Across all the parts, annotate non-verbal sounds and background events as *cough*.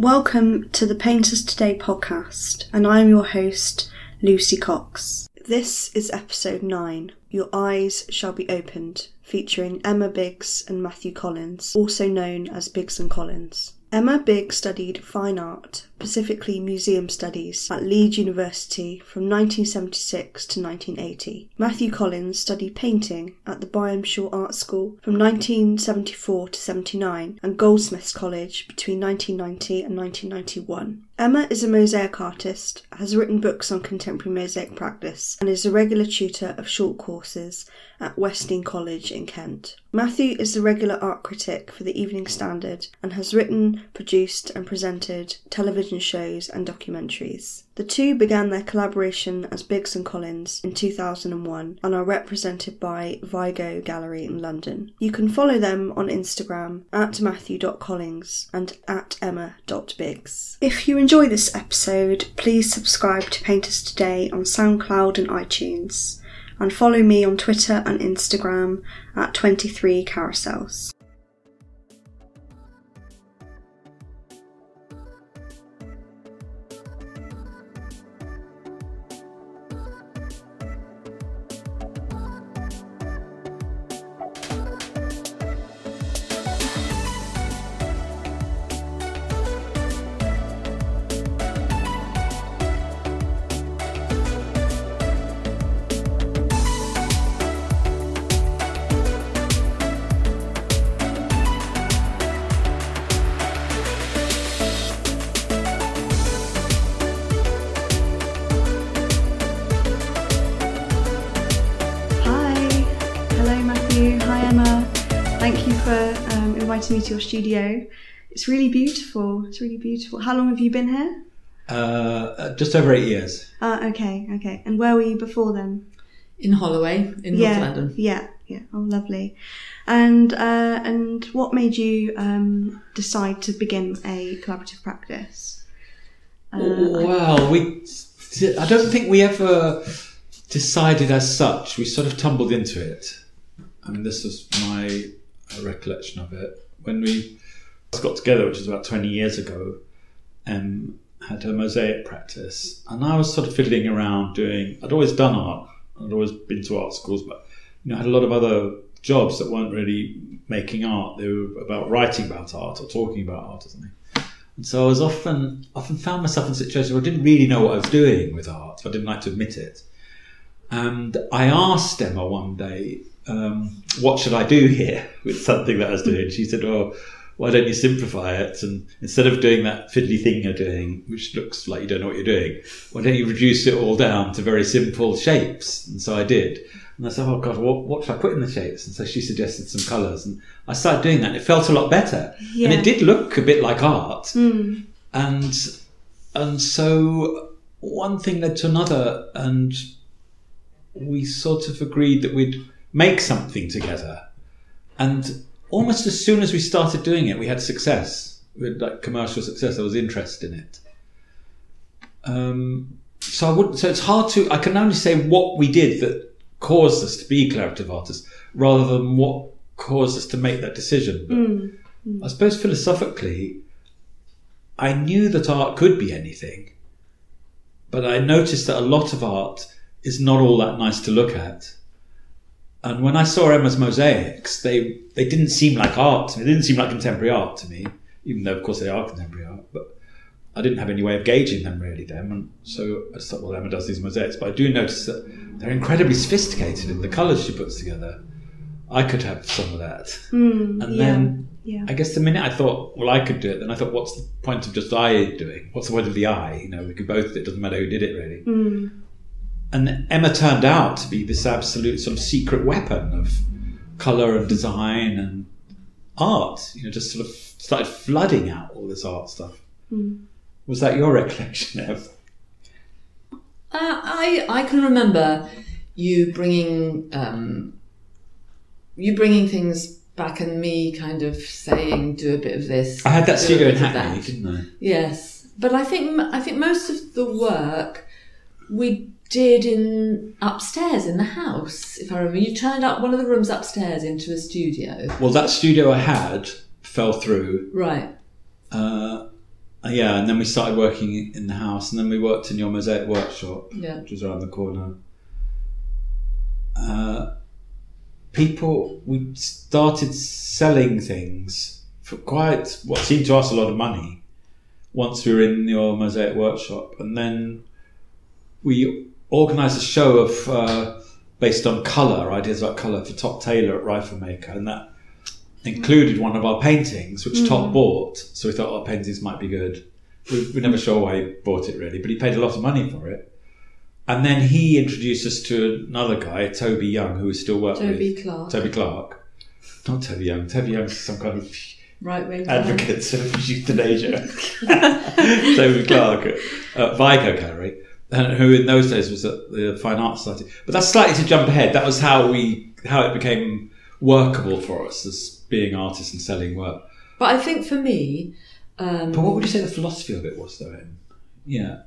Welcome to the Painters Today podcast, and I am your host, Lucy Cox. This is episode 9 Your Eyes Shall Be Opened, featuring Emma Biggs and Matthew Collings, also known as Biggs and Collings. Emma Biggs studied fine art, specifically museum studies, at Leeds University from 1976 to 1980. Matthew Collings studied painting at the Byam Shaw Art School from 1974 to 79 and Goldsmiths College between 1990 and 1991. Emma is a mosaic artist, has written books on contemporary mosaic practice, and is a regular tutor of short courses at West Dean College in Kent. Matthew is the regular art critic for the Evening Standard and has written, produced, and presented television shows and documentaries. The two began their collaboration as Biggs and Collings in 2001 and are represented by Vigo Gallery in London. You can follow them on Instagram at matthew.collings and at emma.biggs. If you enjoy this episode, please subscribe to Painters Today on SoundCloud and iTunes and follow me on Twitter and Instagram at 23 to your studio. It's really beautiful. It's really beautiful. How long have you been here? Uh, just over eight years. Uh, okay, okay. And where were you before then? in Holloway in yeah, North London. yeah, yeah. Oh, lovely. And uh, and what made you um, decide to begin a collaborative practice? Uh, well, we. I don't think we ever decided as such. We sort of tumbled into it. I mean, this was my uh, recollection of it when we got together, which was about twenty years ago. Um, had a mosaic practice, and I was sort of fiddling around doing. I'd always done art. I'd always been to art schools, but you know, I had a lot of other jobs that weren't really making art. They were about writing about art or talking about art or something. And so I was often often found myself in situations where I didn't really know what I was doing with art. I didn't like to admit it. And I asked Emma one day, um, "What should I do here with something that I was doing?" She said, "Oh, why don't you simplify it? And instead of doing that fiddly thing you're doing, which looks like you don't know what you're doing, why don't you reduce it all down to very simple shapes?" And so I did. And I said, "Oh God, what, what should I put in the shapes?" And so she suggested some colours, and I started doing that. and It felt a lot better, and it did look a bit like art mm, and and so one thing led to another and we sort of agreed that we'd make something together. And almost as soon as we started doing it we had success. We had like commercial success there was interest in it. Um, so I wouldn't so it's hard to I can only say what we did that caused us to be collaborative artists rather than what caused us to make that decision. But mm, I suppose philosophically, I knew that art could be anything, but I noticed that a lot of art is not all that nice to look at. And when I saw Emma's mosaics, they, they didn't seem like art to me. They didn't seem like contemporary art to me, even though, of course, they are contemporary art. But I didn't have any way of gauging them really then. And so I just thought, well, Emma does these mosaics. But I do notice that they're incredibly sophisticated in the colours she puts together. I could have some of that. mm, And yeah, then yeah. I guess the minute I thought, well, I could do it, then I thought, what's the point of just I doing? What's the point of the I? You know, we could both. It doesn't matter who did it, really. Mm, And Emma turned out to be this absolute sort of secret weapon of color and design and art. You know, just sort of started flooding out all this art stuff. mm. Was that your *laughs* recollection, Ev? Uh, I I can remember you bringing um, you bringing things back and me kind of saying do a bit of this. I had that studio in Hackney, didn't I? Yes, but I think I think most of the work we did in upstairs in the house. If I remember, you turned up one of the rooms upstairs into a studio. Well, that studio I had fell through, Right. uh, Uh, yeah, and then we started working in the house, and then we worked in your mosaic workshop, Yeah. which was around the corner. Uh, people, we started selling things for quite what seemed to us a lot of money once we were in your mosaic workshop, and then we organised a show of uh, based on colour, ideas about colour for Tot Taylor at Riflemaker, and that included one of our paintings, which Tot bought. So we thought our paintings might be good. We, we're never sure why he bought it really, but he paid a lot of money for it. And then he introduced us to another guy, Toby Young, who we still work Toby with. Clark. Toby Clark. Not Toby Young. Toby Young's some kind of Right wing. advocate of euthanasia. *laughs* Toby Clark at, at Vigo Gallery, who in those days was at the Fine Arts Society. But that's slightly to jump ahead. That was how we how it became workable for us as being artists and selling work. But I think for me, um, But what would you say the philosophy of it was, though? Em? Yeah.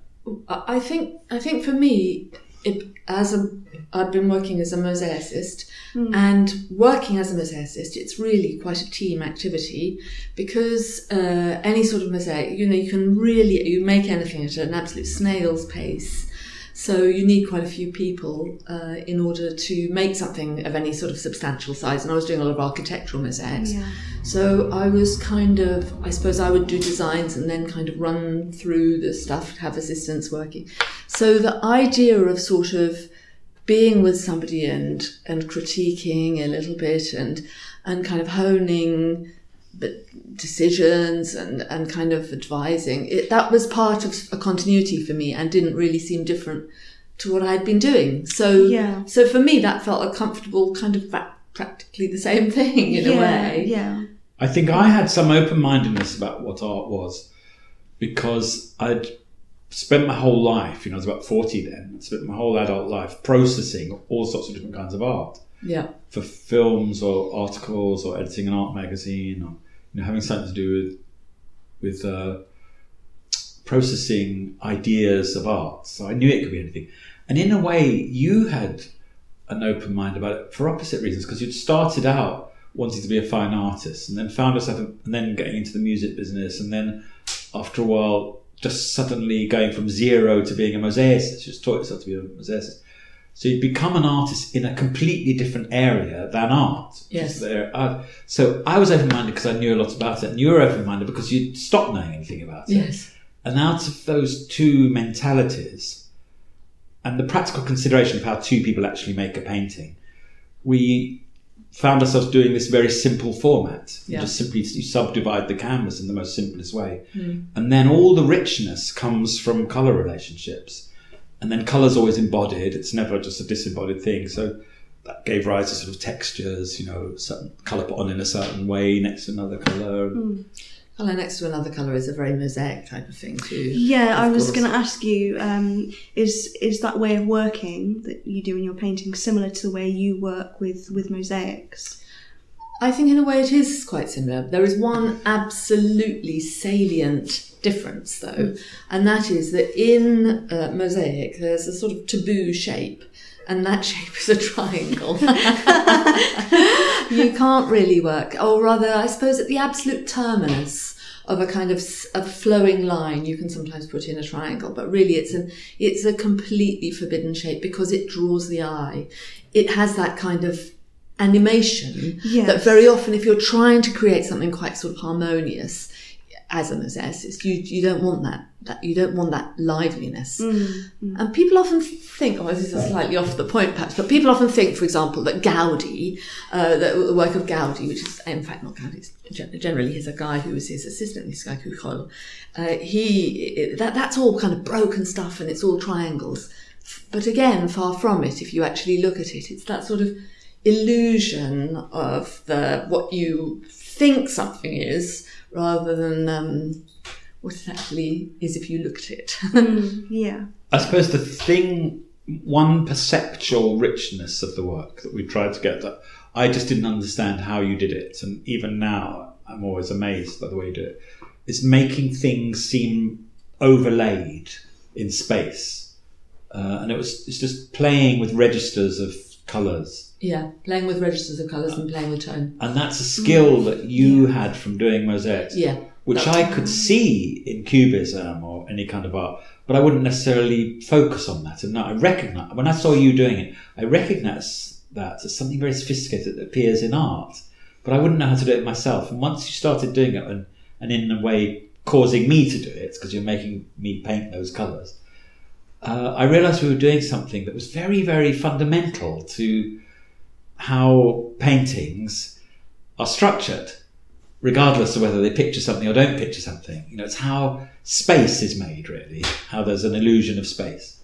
I I think I think for me, it, as a I've been working as a mosaicist, and working as a mosaicist, it's really quite a team activity because uh, any sort of mosaic, you know, you can really you make anything at an absolute snail's pace. So you need quite a few people uh, in order to make something of any sort of substantial size. And I was doing a lot of architectural mosaics. Yeah. So I was kind of, I suppose I would do designs and then kind of run through the stuff, have assistants working. So the idea of sort of being with somebody and and critiquing a little bit and and kind of honing decisions and and kind of advising it, that was part of a continuity for me and didn't really seem different to what I had been doing. So Yeah. so for me that felt a comfortable kind of pra- practically the same *laughs* thing in yeah, a way. Yeah. I think I had some open mindedness about what art was because I'd spent my whole life, you know, I was about 40 then, I'd spent my whole adult life processing all sorts of different kinds of art Yeah. for films or articles or editing an art magazine or, you know, having something to do with, with uh, processing ideas of art. So I knew it could be anything. And in a way, you had an open mind about it for opposite reasons because you'd started out wanting to be a fine artist and then found yourself and then getting into the music business and then after a while just suddenly going from zero to being a mosaicist just taught yourself to be a mosaicist so you become an artist in a completely different area than art Yes. art. so I was open-minded because I knew a lot about it and you were open-minded because you'd stopped knowing anything about it Yes. and out of those two mentalities and the practical consideration of how two people actually make a painting, we found ourselves doing this very simple format. You Yeah. just simply you subdivide the canvas in the most simplest way. Mm. And then all the richness comes from colour relationships. And then colour's always embodied, it's never just a disembodied thing. So that gave rise to sort of textures, you know, certain colour put on in a certain way next to another colour. Colour next to another colour is a very mosaic type of thing too. Yeah, I was going to ask you: um, is is that way of working that you do in your painting similar to the way you work with with mosaics? I think in a way it is quite similar. There is one absolutely salient difference though, and that is that in uh, mosaic there's a sort of taboo shape. And that *laughs* shape is a triangle. *laughs* you can't really work, or rather, I suppose, at the absolute terminus of a kind of a flowing line, you can sometimes put in a triangle, but really, it's an it's a completely forbidden shape because it draws the eye. It has that kind of animation Yes. that very often, if you're trying to create something quite sort of harmonious as a mosaicist, you you don't want that. That you don't want that liveliness. And people often think, oh, this is slightly off the point perhaps, but people often think, for example, that Gaudi, uh, the, the work of Gaudi, which is in fact not Gaudi, generally he's a guy who was his assistant, this guy Jujol, uh, he, that, that's all kind of broken stuff and it's all triangles. But again, far from it, if you actually look at it, it's that sort of illusion of the what you think something is rather than um, what it actually is if you look at it. *laughs* Yeah. I suppose the thing, one perceptual richness of the work that we tried to get that I just didn't understand how you did it, and even now I'm always amazed by the way you do it. it. Is making things seem overlaid in space, uh, and it was it's just playing with registers of colours, yeah, playing with registers of colours and playing with tone. and that's a skill that you had from doing mosaics. Yeah, which I could see in cubism or any kind of art, but I wouldn't necessarily focus on that. And now I recognize when I saw you doing it, I recognize that as something very sophisticated that appears in art, but I wouldn't know how to do it myself. And once you started doing it, and, and in a way causing me to do it because you're making me paint those colours. Uh, I realised we were doing something that was very, very fundamental to how paintings are structured, regardless of whether they picture something or don't picture something. You know, it's how space is made, really, how there's an illusion of space.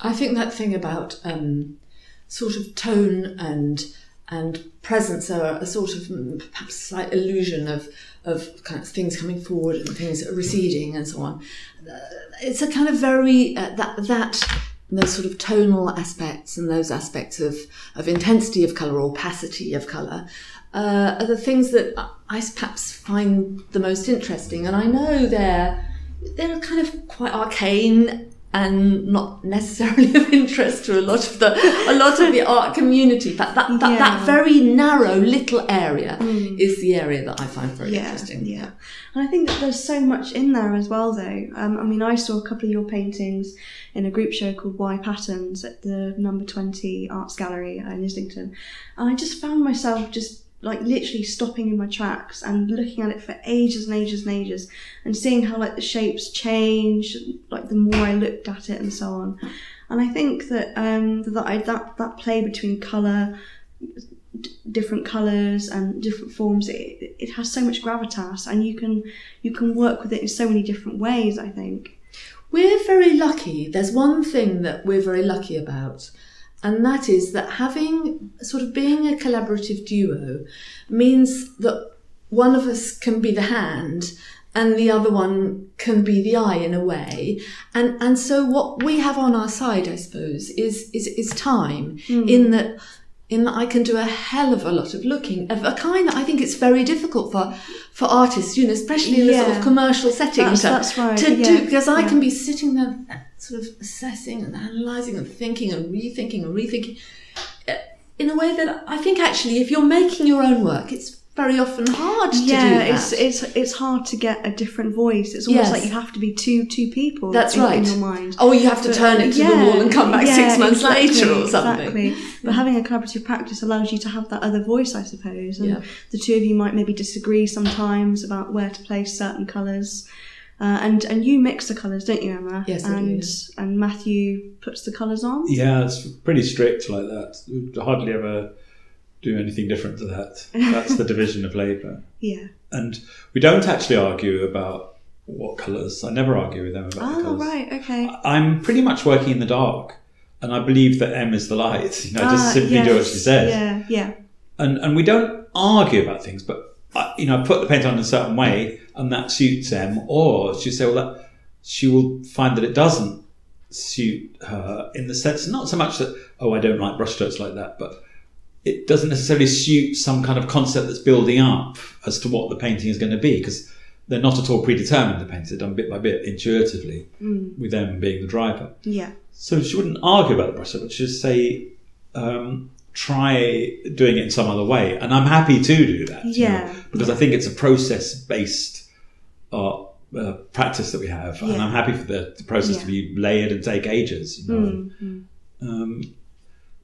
I think that thing about um, sort of tone and and presence are a sort of mm, perhaps slight illusion of of kind of things coming forward and things receding and so on. Uh, it's a kind of very uh, that that those sort of tonal aspects and those aspects of of intensity of color or opacity of color uh, are the things that I perhaps find the most interesting. And I know they're they're kind of quite arcane and not necessarily *laughs* of interest to a lot of the a lot of the art community. But that that, Yeah. that very narrow little area is the area that I find very yeah, interesting. Yeah, and I think that there's so much in there as well, though. Um, I mean, I saw a couple of your paintings in a group show called Why Patterns at the Number Twenty Arts Gallery in Islington, and I just found myself just like literally stopping in my tracks and looking at it for ages and ages and ages, and seeing how like the shapes change, like the more I looked at it and so on. And I think that um, that I, that that play between color d- different colors and different forms it, it has so much gravitas and you can you can work with it in so many different ways i think We're very lucky. There's one thing that we're very lucky about, and that is that having sort of being a collaborative duo means that one of us can be the hand and the other one can be the eye in a way. And and so what we have on our side, I suppose, is is, is time hmm. in that in that I can do a hell of a lot of looking of a kind that I think it's very difficult for for artists, you know, especially in the sort of commercial setting That's- to, that's right, to yeah, do because I can be sitting there sort of assessing and analysing and thinking and rethinking and rethinking uh, in a way that I think actually if you're making your own work it's very often hard to do yeah that. it's it's it's hard to get a different voice it's almost Yes. like you have to be two two people That's in, right. in your mind Oh, you have to But- turn it to the wall and come back yeah, six months later or exactly, something. Exactly. But having a collaborative practice allows you to have that other voice, I suppose. And Yeah. the two of you might maybe disagree sometimes about where to place certain colours. Uh, and and you mix the colours, don't you, Emma? Yes, I do, and and Matthew puts the colours on. Yeah, it's pretty strict like that. We hardly ever do anything different to that. *laughs* That's the division of labour. Yeah. And we don't actually argue about what colours. I never argue with them about the Oh colours. right, okay. I'm pretty much working in the dark, and I believe that Em is the light. *laughs* You know, just Ah, simply do what she says. Yeah, yeah. And and we don't argue about things, but I, you know, I put the paint on in a certain way, and that suits Em. Or she say, well, that, she will find that it doesn't suit her in the sense not so much that oh, I don't like brushstrokes like that, but it doesn't necessarily suit some kind of concept that's building up as to what the painting is going to be because they're not at all predetermined. The paintings are done bit by bit, intuitively, with them being the driver. Yeah. So she wouldn't argue about the brushstroke, but she'd just say, um, try doing it in some other way. And I'm happy to do that. you know, Yeah, because I think it's a process based uh, uh, practice that we have. And I'm happy for the, the process Yeah. to be layered and take ages. You know. Mm, mm. Um,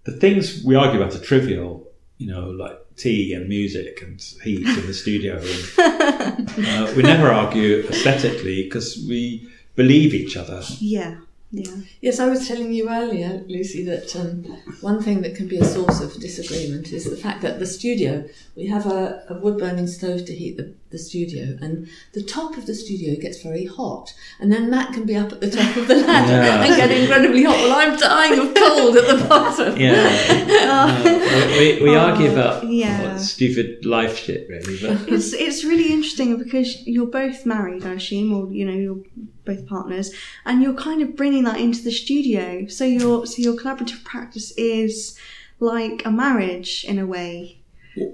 the things we argue about are trivial, you know, like tea and music and heat in the studio. And, *laughs* uh, we never argue aesthetically because we believe each other. Yeah. Yeah. Yes, I was telling you earlier, Lucy, that um, one thing that can be a source of disagreement is the fact that the studio, we have a, a wood burning stove to heat the, the studio, and the top of the studio gets very hot, and then Matt can be up at the top of the ladder Yeah. and get incredibly hot. Well, I'm dying of cold at the *laughs* bottom. Yeah. *laughs* Uh, we we Oh, argue about yeah. what stupid life shit, really. But *laughs* It's it's really interesting because you're both married, I assume, or you know, you're both partners, and you're kind of bringing that into the studio. So your so your collaborative practice is like a marriage in a way.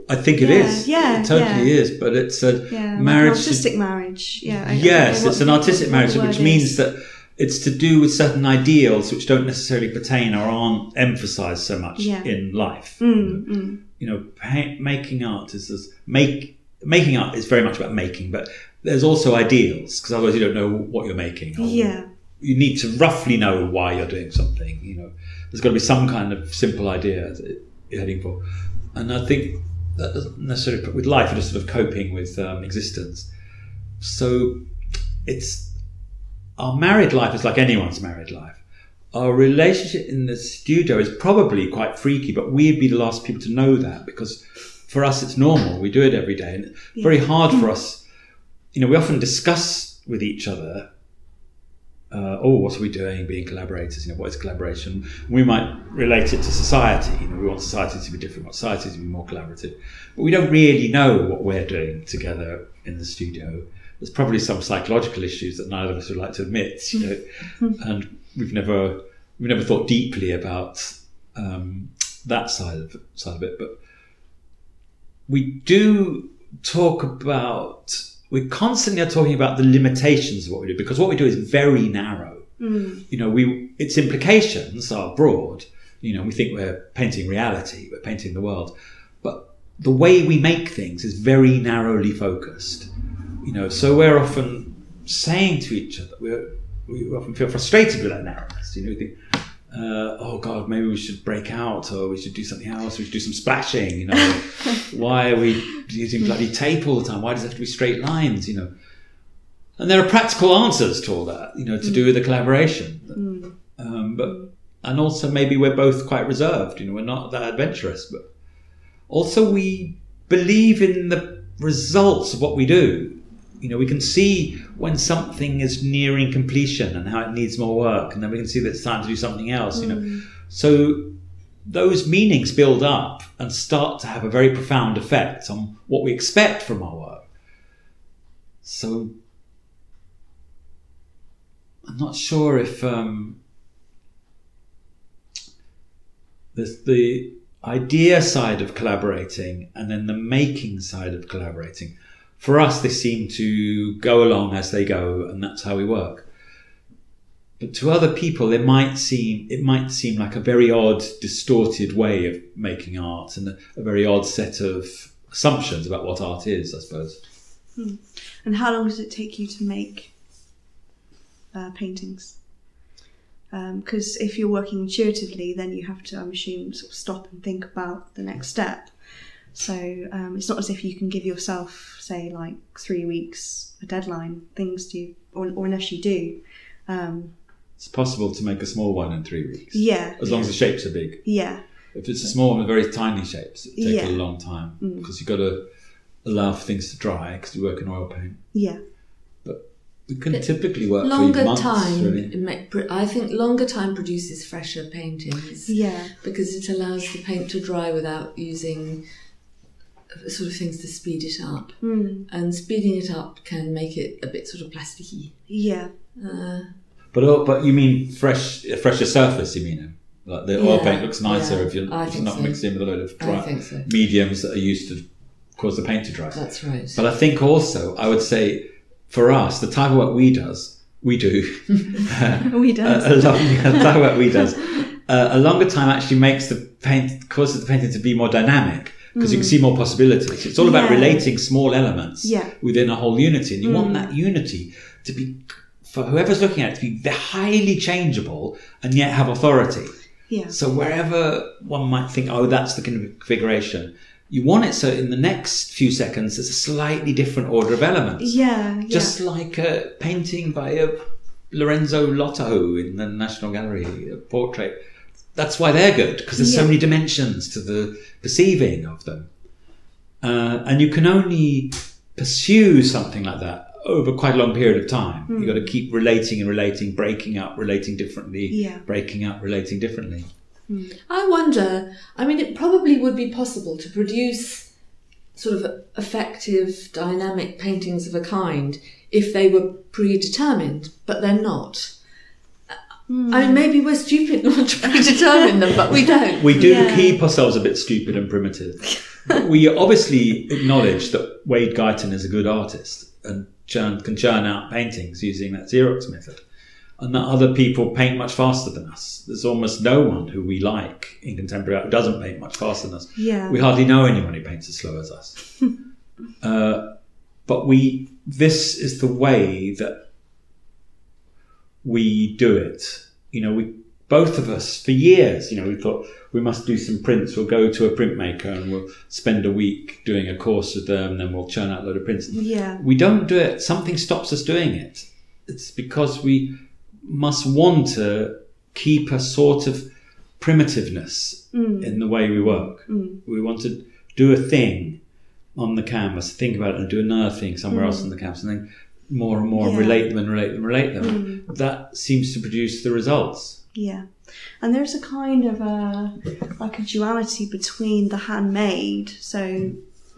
I think it Yeah, is. yeah, it totally yeah. is. But it's a Yeah, marriage. artistic marriage. Yeah. I- I yes, know it's an artistic marriage, which word means that it's to do with certain ideals which don't necessarily pertain or aren't emphasised so much in life. Mm, mm. You know, pa- making art is as make making art is very much about making, but there's also ideals because otherwise you don't know what you're making. or Yeah. you need to roughly know why you're doing something. You know, there's got to be some kind of simple idea that you're heading for, and I think that doesn't necessarily with life. Just sort of coping with um, existence. So it's our married life is like anyone's married life. Our relationship in the studio is probably quite freaky, but we'd be the last people to know that because for us it's normal. We do it every day, and it's very hard for us. You know, we often discuss with each other uh, oh, what are we doing? Being collaborators, you know, what is collaboration? We might relate it to society. You know, we want society to be different, we want society to be more collaborative, but we don't really know what we're doing together in the studio. There's probably some psychological issues that neither of us would like to admit, you know, *laughs* and we've never we've never thought deeply about um, that side of side of it. But we do talk about we constantly are talking about the limitations of what we do because what we do is very narrow. Mm. You know, we its implications are broad. You know, we think we're painting reality, we're painting the world, but the way we make things is very narrowly focused. You know, so we're often saying to each other, we're, we often feel frustrated with that narrowness. You know, we think, uh, oh God, maybe we should break out, or we should do something else. We should do some splashing. You know, *laughs* why are we using bloody tape all the time? Why does it have to be straight lines? You know, and there are practical answers to all that. You know, to do with the collaboration. Um, but and also maybe we're both quite reserved. You know, we're not that adventurous, but also we believe in the results of what we do. You know, we can see when something is nearing completion and how it needs more work, and then we can see that it's time to do something else. You know, so those meanings build up and start to have a very profound effect on what we expect from our work. So I'm not sure if um, there's the idea side of collaborating and then the making side of collaborating. For us, they seem to go along as they go, and that's how we work. But to other people, it might seem it might seem like a very odd, distorted way of making art, and a, very odd set of assumptions about what art is. I suppose. And how long does it take you to make uh, paintings? Because if you're working intuitively, then you have to, I'm assuming, sort of stop and think about the next step. So um, it's not as if you can give yourself, say, like three weeks a deadline. Things do, or, or unless you do. Um, It's possible to make a small one in three weeks, yeah, as long as the shapes are big. yeah, If it's a small and very tiny shapes, it takes Yeah. a long time because you've got to allow for things to dry because you work in oil paint. yeah, But We can typically work Longer for months. time, Really. it ma- pr- I think longer time produces fresher paintings yeah, because it allows the paint to dry without using sort of things to speed it up. mm, And speeding it up can make it a bit sort of plasticky. yeah, Uh, But oh, but you mean fresh, a fresher surface? You mean like the oil Yeah, paint looks nicer yeah, if you're, if you're not so. mixed in with a load of dry so. mediums that are used to cause the paint to dry. That's right. But I think also I would say for us, the type of work we does, we do, *laughs* we do. *laughs* a, a long, the type of work we does, uh, a longer time actually makes the paint causes the painting to be more dynamic because you can see more possibilities. It's all about Mm. Yeah. relating small elements Yeah. within a whole unity, and you Mm. want that unity to be for whoever's looking at it to be highly changeable and yet have authority. yeah, So wherever one might think, oh, that's the configuration, you want it so in the next few seconds it's a slightly different order of elements. yeah, yeah. Just like a painting by a Lorenzo Lotto in the National Gallery, a portrait. That's why they're good because there's so many dimensions to the perceiving of them, uh, and you can only pursue something like that over quite a long period of time. You've got to keep relating and relating, breaking up, relating differently, Yeah. breaking up, relating differently. I wonder, I mean, it probably would be possible to produce sort of effective, dynamic paintings of a kind if they were predetermined, but they're not. I mean, maybe we're stupid not to predetermine them, but we don't. We do Yeah. keep ourselves a bit stupid and primitive. We obviously acknowledge that Wade Guyton is a good artist and churn, can churn out paintings using that Xerox method. And that other people paint much faster than us. There's almost no one who we like in contemporary art who doesn't paint much faster than us. Yeah. We hardly know anyone who paints as slow as us. *laughs* Uh, but we, this is the way that we do it. You know, we both of us for years. You know, we thought we must do some prints. We'll go to a printmaker and we'll spend a week doing a course with them, and then we'll churn out a load of prints. Yeah. We don't do it. Something stops us doing it. It's because we must want to keep a sort of primitiveness Mm. in the way we work. Mm. We want to do a thing on the canvas, think about it, and do another thing somewhere else on the canvas, and then more and more Yeah. relate them and relate them, relate them. Mm. That seems to produce the results. Yeah. And there's a kind of a like a duality between the handmade, so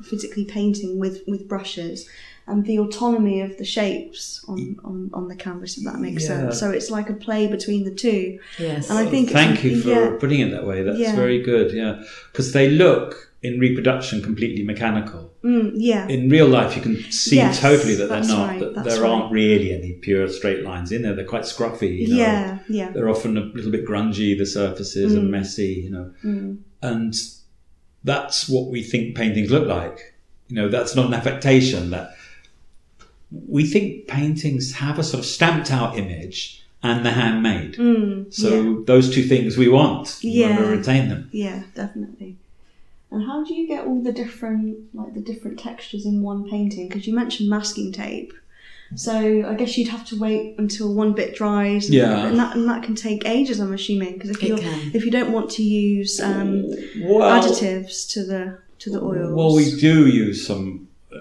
physically painting with, with brushes, and the autonomy of the shapes on, on, on the canvas, if that makes Yeah. sense. So it's like a play between the two. Yes. And I think Thank you for yeah, putting it that way. That's Yeah. very good. Yeah, because they look in reproduction completely mechanical. mm, yeah, In real life, you can see Yes, totally that they're not. right, that there right. aren't really any pure straight lines in there. They're quite scruffy. You know? yeah, yeah. They're often a little bit grungy. The surfaces and messy. You know. Mm, and that's what we think paintings look like. You know, that's not an affectation. That we think paintings have a sort of stamped out image and the handmade. mm, So those two things we want. We want to Yeah. retain them. yeah, definitely. And how do you get all the different like the different textures in one painting? Because you mentioned masking tape. So I guess you'd have to wait until one bit dries. And, Yeah. and that and that can take ages. I'm assuming because if you if you don't want to use um, Well, additives to the to the oils. well, we do use some uh,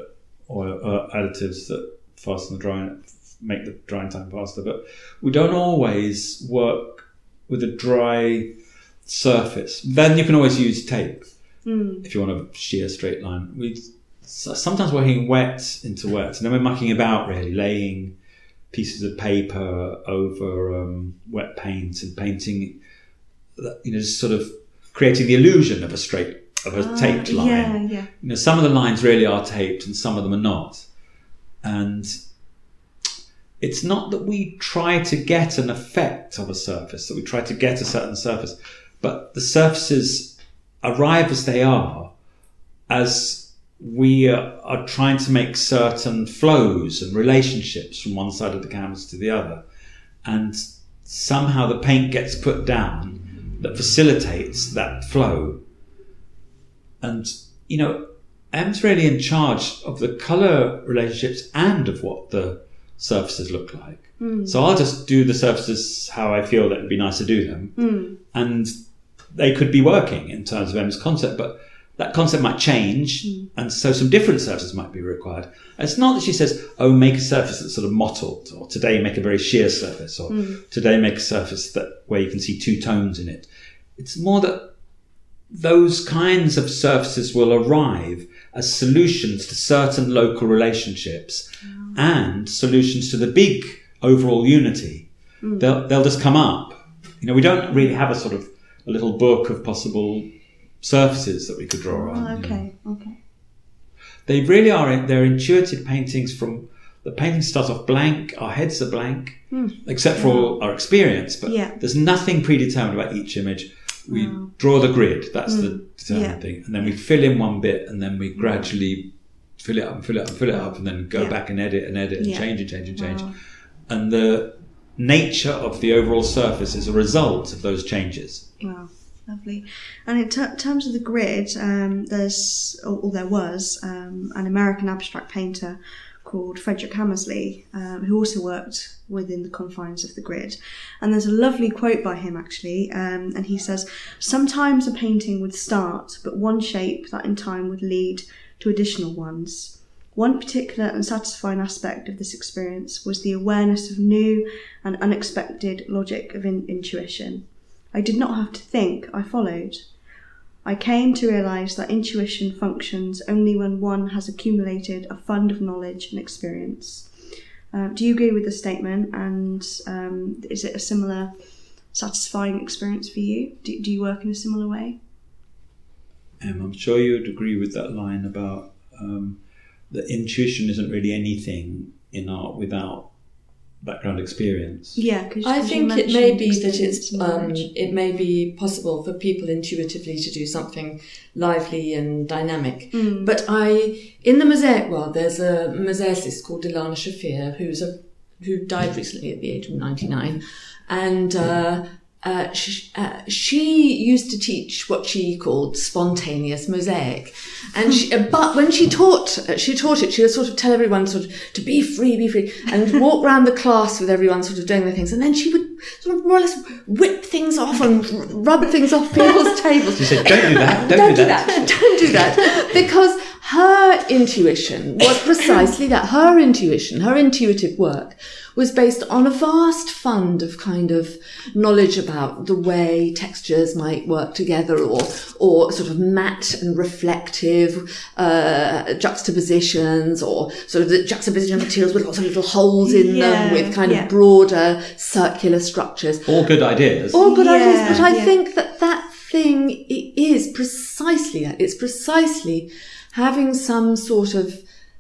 oil uh, additives that fasten the drying, make the drying time faster, but we don't always work with a dry surface. Then you can always use tape. Mm, if you want a sheer straight line. We so- sometimes working wet into wet, and then we're mucking about really, laying pieces of paper over um, wet paint and painting. You know, just sort of creating the illusion of a straight of a Ah, taped line. Yeah, yeah. You know, some of the lines really are taped, and some of them are not. And it's not that we try to get an effect of a surface, that we try to get a certain surface, but the surfaces arrive as they are, as we are, trying to make certain flows and relationships from one side of the canvas to the other. And somehow the paint gets put down that facilitates that flow. And, you know, Em's really in charge of the colour relationships and of what the surfaces look like. So I'll just do the surfaces how I feel that would be nice to do them. Mm, And they could be working in terms of Em's concept, but that concept might change, hmm. and so some different surfaces might be required. And it's not that she says, "Oh, make a surface that's sort of mottled," or "Today make a very sheer surface," or hmm. "Today make a surface that where you can see two tones in it." It's more that those kinds of surfaces will arrive as solutions to certain local relationships and solutions to the big overall unity. Hmm. They'll, they'll just come up. You know, we don't really have a sort of a little book of possible surfaces that we could draw on. Oh, okay, okay. They really are, they're intuitive paintings from, the paintings start off blank, our heads are blank, except for our experience, but. Yeah. there's nothing predetermined about each image. We Wow. draw the grid, that's the determined Hmm. Yeah. thing, and then we fill in one bit, and then we gradually fill it up and fill it up and fill it up, and then go Yeah. back and edit and edit and Yeah. change and change and change. Wow. And the nature of the overall surface is a result of those changes. Wow, lovely. And in ter- terms of the grid, um, there's, or, or there was, um, an American abstract painter called Frederick Hammersley, um, who also worked within the confines of the grid. And there's a lovely quote by him actually, um, and he says, Sometimes a painting would start, but one shape that in time would lead to additional ones. One particular and satisfying aspect of this experience was the awareness of new and unexpected logic of in- intuition. I did not have to think, I followed. I came to realise that intuition functions only when one has accumulated a fund of knowledge and experience. Uh, do you agree with the statement? And um, is it a similar satisfying experience for you? Do, do you work in a similar way? Um, I'm sure you would agree with that line about um, that intuition isn't really anything in art without background experience. Yeah, because I think it may be that it's um, it may be possible for people intuitively to do something lively and dynamic. Mm. But I, in the mosaic world, there's a mosaicist called Ilana Shafir who's a who died recently at the age of ninety nine, and. Uh, uh, she, uh, she used to teach what she called spontaneous mosaic, and she, uh, but when she taught, she taught it. She would sort of tell everyone sort of to be free, be free, and walk *laughs* around the class with everyone sort of doing their things, and then she would sort of more or less whip things off and rub things off people's *laughs* tables. She said, "Don't do that. Don't, Don't do that." that. *laughs* Don't do that. Because her intuition was *coughs* precisely that. Her intuition, her intuitive work was based on a vast fund of kind of knowledge about the way textures might work together or, or sort of matte and reflective, uh, juxtapositions or sort of the juxtaposition of materials with lots of little holes in Yeah, them with kind yeah. of broader circular structures. All good ideas. All good Yeah, ideas, but I yeah. think that that thing is precisely that. It's precisely having some sort of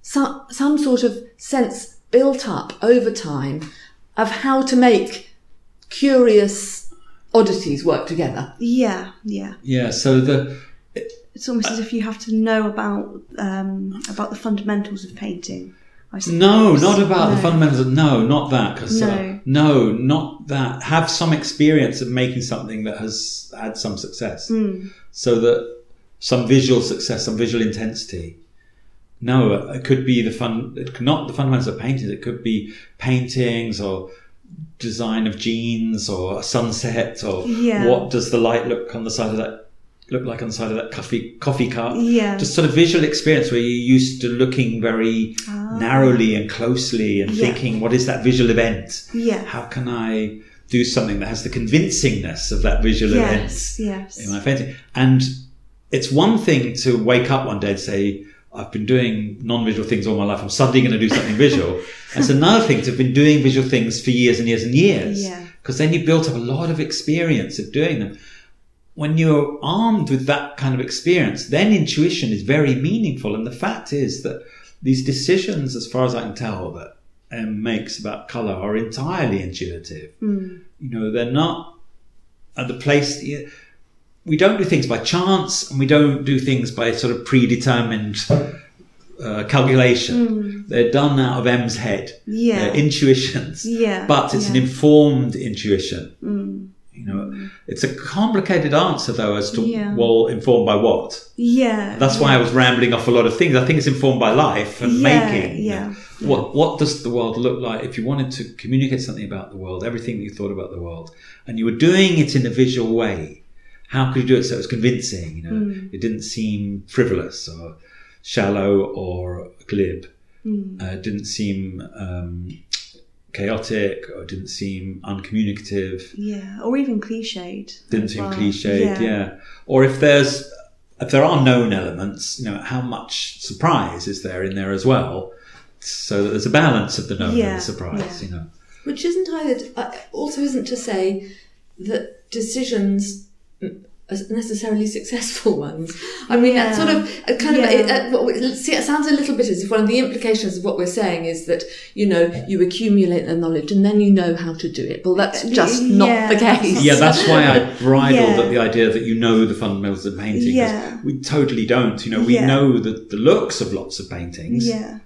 some, some sort of sense built up over time of how to make curious oddities work together. Yeah, yeah. yeah. So the It's almost as if you have to know about um, about the fundamentals of painting. No, not about the fundamentals. No, not that. 'cause, uh, No. no, not that. Have some experience of making something that has had some success, Mm. so that some visual success, some visual intensity. No, it could be the fun. It could not the fundamentals of painting. It could be paintings or design of jeans or a sunset or Yeah. what does the light look on the side of that look like on the side of that coffee coffee cup Yeah. just sort of visual experience where you're used to looking very Ah. narrowly and closely and Yeah. thinking, what is that visual event? Yeah. How can I do something that has the convincingness of that visual Yes. event Yes. in my painting? And it's one thing to wake up one day and say, I've been doing non-visual things all my life. I'm suddenly going to do something visual. *laughs* And it's another thing to have been doing visual things for years and years and years. Yeah. Because then you built up a lot of experience of doing them. When you're armed with that kind of experience, then intuition is very meaningful. And the fact is that these decisions, as far as I can tell, that Em makes about color are entirely intuitive. Mm. You know, they're not at the place. We don't do things by chance, and we don't do things by sort of predetermined uh, calculation. They're done out of Em's head. Yeah. They're intuitions. Yeah. But it's an informed intuition. Mm. You know, it's a complicated answer though as to Yeah. well, informed by what. Yeah. That's why I was rambling off a lot of things. I think it's informed by life and Yeah, making. yeah. What What does the world look like? If you wanted to communicate something about the world, everything that you thought about the world, and you were doing it in a visual way, how could you do it so it was convincing? You know, Hmm. it didn't seem frivolous or shallow or glib. Hmm. Uh, it didn't seem um, chaotic or didn't seem uncommunicative Yeah. Or even cliched. didn't seem well. cliched, yeah. Or if there's if there are known elements, you know, how much surprise is there in there as well? So that there's a balance of the known Yeah, and the surprise, yeah. you know. Which isn't either, uh, also isn't to say that decisions are necessarily successful *laughs* ones. I mean, that Yeah. sort of uh, kind of Yeah. it, uh, what we- see. It sounds a little bit as if one of the implications of what we're saying is that you know you accumulate the knowledge and then you know how to do it. Well, that's just not the case. Yeah, that's why I bridled Yeah. at the idea that you know the fundamentals of painting. 'cause Yeah. We totally don't. You know, we Yeah. know the, the looks of lots of paintings. Yeah.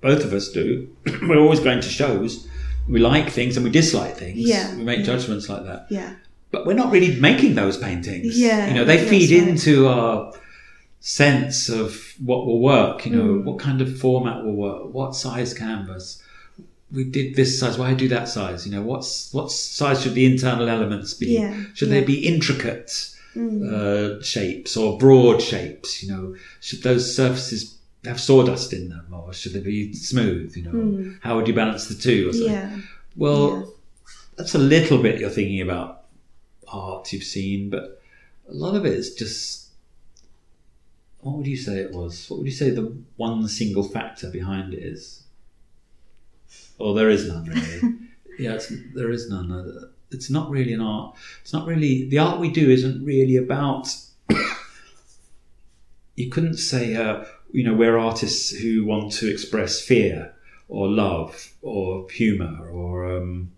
Both of us do. *clears throat* We're always going to shows. We like things and we dislike things. Yeah. We make Yeah. judgments like that. Yeah. But we're not really making those paintings. Yeah, you know, they feed right. into our sense of what will work. You know, Mm. what kind of format will work, what size canvas. We did this size. Why do that size? You know, what's what size should the internal elements be? Yeah, Should yeah. they be intricate Mm. uh, shapes or broad shapes? You know, should those surfaces have sawdust in them, or should they be smooth? You know, Mm. how would you balance the two? Or something? Yeah. Well, that's a little bit you're thinking about art you've seen, but a lot of it is just. What would you say it was? What would you say the one single factor behind it is? Or there is none really. *laughs* yeah, it's, there is none. Uh, It's not really an art. It's not really the art we do isn't really about. *coughs* you couldn't say, uh, you know, we're artists who want to express fear or love or humor or um,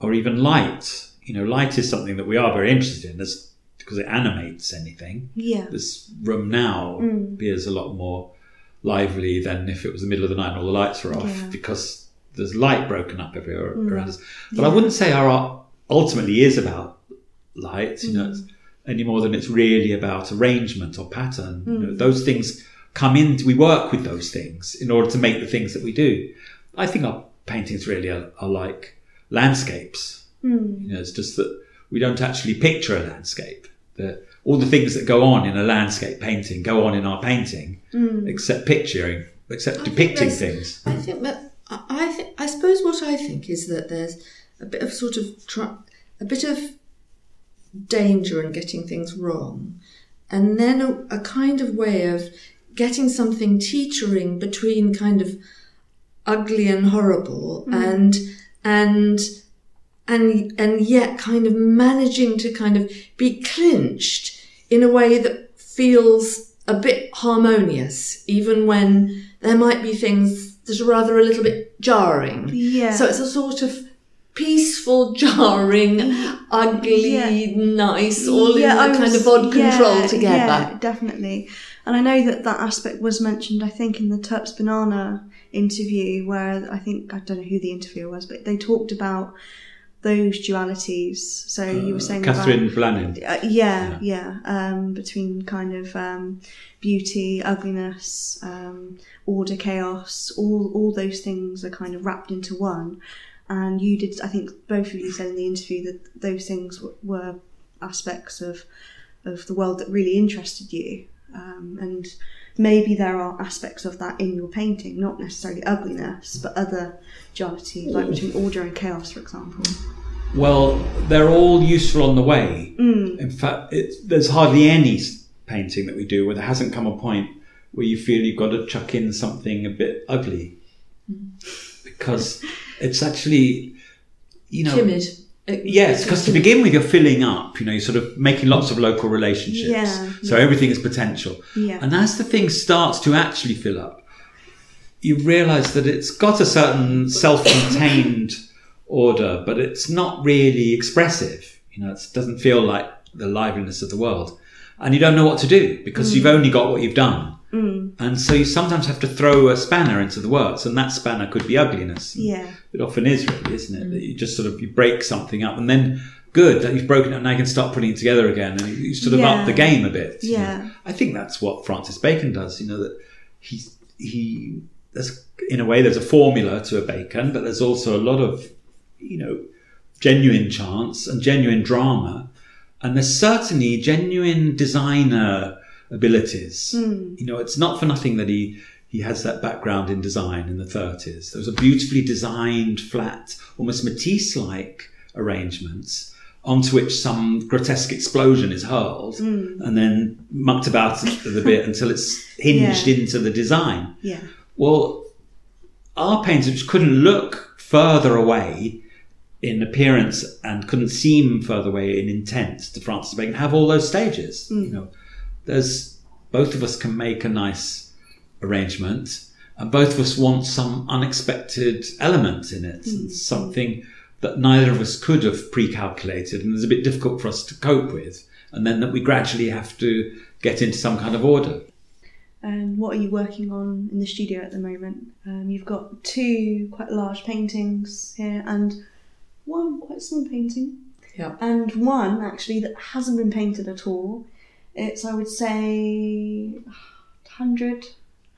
or even light. You know, light is something that we are very interested in as, because it animates anything. Yeah. This room now Mm. appears a lot more lively than if it was the middle of the night and all the lights were off Yeah. because there's light broken up everywhere Mm. around us. But Yeah. I wouldn't say our art ultimately is about light, you Mm. know, it's any more than it's really about arrangement or pattern. You know, Mm. those things come in, we work with those things in order to make the things that we do. I think our paintings really are, are like landscapes. Mm. You know, it's just that we don't actually picture a landscape. The, all the things that go on in a landscape painting go on in our painting, Mm. except picturing, except I depicting things. I think that I I, th- I suppose what I think is that there's a bit of sort of tr- a bit of danger in getting things wrong, and then a, a kind of way of getting something teetering between kind of ugly and horrible and and and and yet kind of managing to kind of be clinched in a way that feels a bit harmonious even when there might be things that are rather a little bit jarring Yeah. so it's a sort of peaceful *laughs* jarring ugly Yeah. nice all Yeah, in a kind of odd control yeah, together Yeah, definitely. And I know that that aspect was mentioned, I think, in the Turps Banana interview, where I think, I don't know who the interviewer was, but they talked about those dualities. So you were saying Catherine. Blannon. Uh, yeah, yeah, um, between kind of um, beauty, ugliness, um, order, chaos, all all those things are kind of wrapped into one. And you did, I think, both of you said in the interview that those things w- were aspects of of the world that really interested you, um, and maybe there are aspects of that in your painting, not necessarily ugliness, but other duality, like between order and chaos, for example. Well, they're all useful on the way. Mm. In fact, it, there's hardly any painting that we do where there hasn't come a point where you feel you've got to chuck in something a bit ugly. Because it's actually, you know. timid Yes, because to begin with, you're filling up. You know, you're sort of making lots of local relationships. Yeah, so yeah. everything is potential. Yeah. And as the thing starts to actually fill up, you realise that it's got a certain self-contained order, but it's not really expressive. You know, it doesn't feel like the liveliness of the world, and you don't know what to do because you've only got what you've done. Mm. And so you sometimes have to throw a spanner into the works, and that spanner could be ugliness. Yeah. It often is, really, isn't it? That you just sort of you break something up, and then good that you've broken it, and now you can start putting it together again, and you sort of Yeah. up the game a bit. you know. Yeah. I think that's what Francis Bacon does. You know that he he there's in a way there's a formula to a Bacon, but there's also a lot of you know genuine chance and genuine drama, and there's certainly genuine designer abilities. Mm. You know, it's not for nothing that he he has that background in design in the 30s. Those a beautifully designed, flat, almost Matisse-like arrangements onto which some grotesque explosion is hurled Mm. and then mucked about a bit *laughs* until it's hinged Yeah. into the design. Yeah. Well, our painters couldn't look further away in appearance and couldn't seem further away in intent to Francis Bacon have all those stages. You know, there's both of us can make a nice arrangement, and both of us want some unexpected element in it, and something that neither of us could have pre-calculated, and is a bit difficult for us to cope with, and then that we gradually have to get into some kind of order. And what are you working on in the studio at the moment? Um, you've got two quite large paintings here and one quite small painting. Yeah. And one actually that hasn't been painted at all. It's, I would say, 100,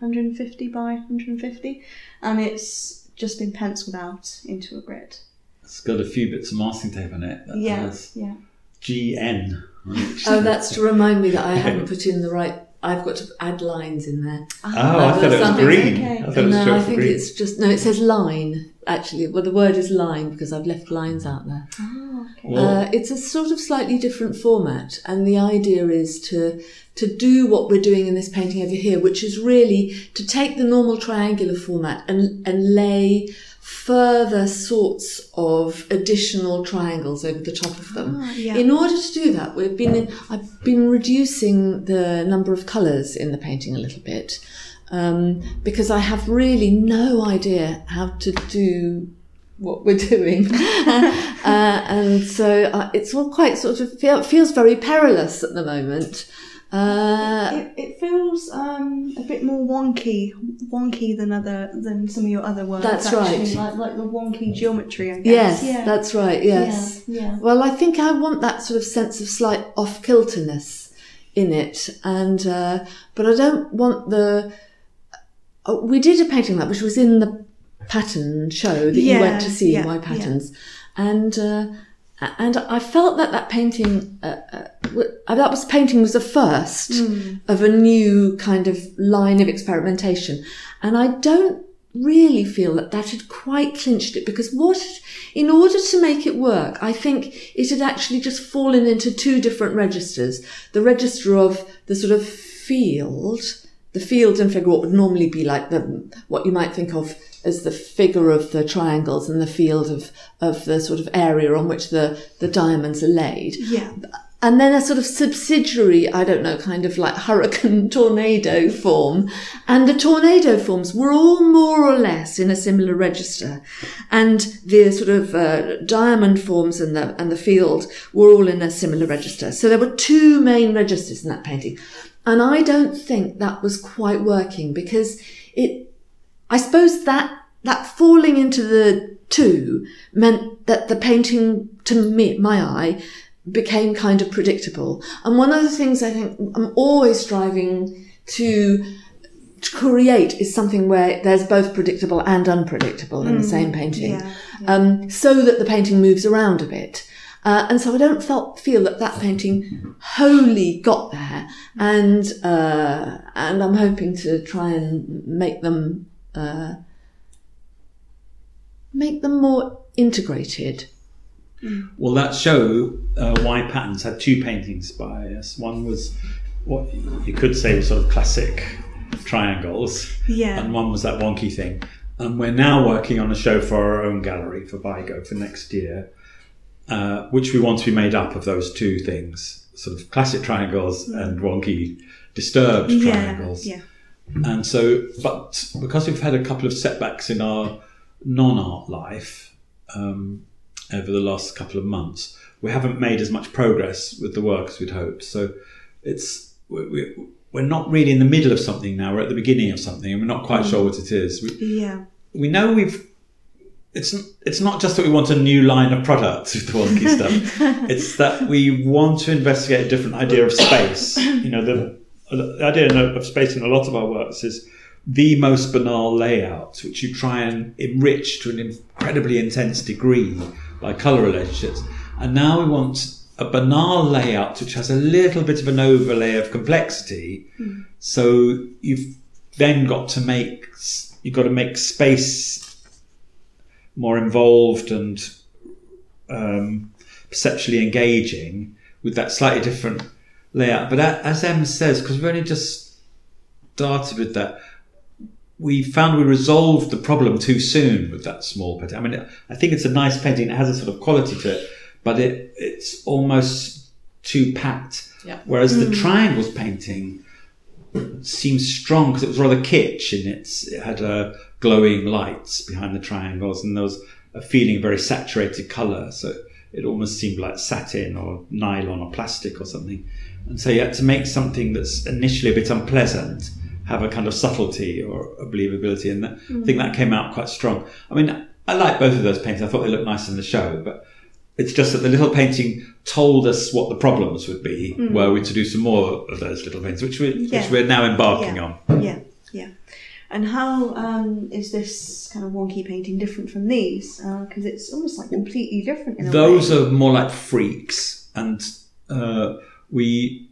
150 by 150. And it's just been penciled out into a grid. It's got a few bits of masking tape on it. That Yeah, has yeah. GN. on each Oh, that's to remind me that I *laughs* haven't put in the right. I've got to add lines in there. Oh, I thought it was green. okay. I thought it was no, I think green. it's just no. It says line actually. Well, the word is line because I've left lines out there. Oh, okay. Well- Uh, it's a sort of slightly different format, and the idea is to to do what we're doing in this painting over here, which is really to take the normal triangular format and and lay further sorts of additional triangles over the top of them. Ah, yeah. In order to do that, we've been I've been reducing the number of colours in the painting a little bit. um, because I have really no idea how to do what we're *laughs* doing. uh, and so uh, it's all quite sort of feel, feels very perilous at the moment. Uh, It, it feels um, a bit more wonky, wonky than other than some of your other work. That's actually, right. Like like the wonky geometry. I guess. yes, Yeah. that's right. Yes. Yeah. yeah. Well, I think I want that sort of sense of slight off kilterness in it, and uh, but I don't want the. Oh, we did a painting that which was in the pattern show that you went to see yeah, My yeah. Patterns, and uh, and I felt that that painting uh, uh, uh, that was painting was the first of a new kind of line of experimentation, and I don't really feel that that had quite clinched it because what in order to make it work i think it had actually just fallen into two different registers. The register of the sort of field the field and figure what would normally be like the what you might think of as the figure of the triangles and the field of of the sort of area on which the the diamonds are laid Yeah. and then a sort of subsidiary, I don't know, kind of like hurricane *laughs* tornado form. And the tornado forms were all more or less in a similar register. And the sort of uh, diamond forms and the, and the field were all in a similar register. So there were two main registers in that painting. And I don't think that was quite working because it, I suppose that, that falling into the two meant that the painting, to me, my eye, became kind of predictable. And one of the things I think I'm always striving to, to create is something where there's both predictable and unpredictable in the same painting, yeah, Um, so that the painting moves around a bit. Uh, and so I don't felt, feel that that painting wholly got there, and uh, and I'm hoping to try and make them uh, make them more integrated. Well, that show, uh, Why Patterns, had two paintings by us. One was what you could say was sort of classic triangles, Yeah. and one was that wonky thing. And we're now working on a show for our own gallery for Vigo for next year, uh, which we want to be made up of those two things sort of classic triangles and wonky, disturbed Yeah. triangles. Yeah. And so, but because we've had a couple of setbacks in our non art life um, over the last couple of months, we haven't made as much progress with the work as we'd hoped. So it's, we, we, we're not really in the middle of something now, we're at the beginning of something and we're not quite sure what it is. We, Yeah. we know we've, it's, it's not just that we want a new line of products with the wonky *laughs* stuff, it's that we want to investigate a different idea of space. You know, the, the idea of space in a lot of our works is the most banal layout, which you try and enrich to an incredibly intense degree by colour relationships. And now we want a banal layout which has a little bit of an overlay of complexity. So you've then got to make you've got to make space more involved and um, perceptually engaging with that slightly different layout. But as Em says, because we've only just started with that, we found we resolved the problem too soon with that small painting. I mean, I think it's a nice painting. It has a sort of quality to it, but it it's almost too packed. Yeah. Whereas the triangles painting seems strong because it was rather kitsch in its it had uh, glowing lights behind the triangles and there was a feeling of very saturated colour so it almost seemed like satin or nylon or plastic or something and so you had to make something that's initially a bit unpleasant have a kind of subtlety or a believability and that, I think that came out quite strong I mean I like both of those paintings I thought they looked nice in the show but it's just that the little painting told us what the problems would be were we to do some more of those little things, which, we, Yeah. which we're now embarking Yeah. on. Yeah, yeah. And how um, is this kind of wonky painting different from these? Because it's almost like completely different in a Those way. are more like freaks, and uh, we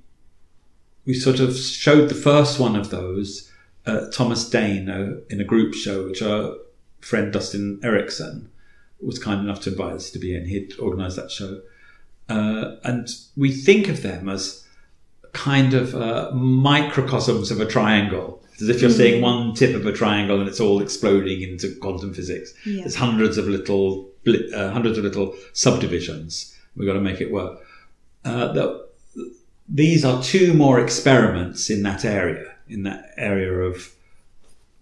we sort of showed the first one of those at Thomas Dane uh, in a group show, which our friend Dustin Erickson was kind enough to invite us to be in. He'd organised that show, uh, and we think of them as kind of uh, microcosms of a triangle. It's As if you're seeing one tip of a triangle and it's all exploding into quantum physics. Yeah. There's hundreds of little, uh, hundreds of little subdivisions. We've got to make it work. Uh, the, these are two more experiments in that area, in that area of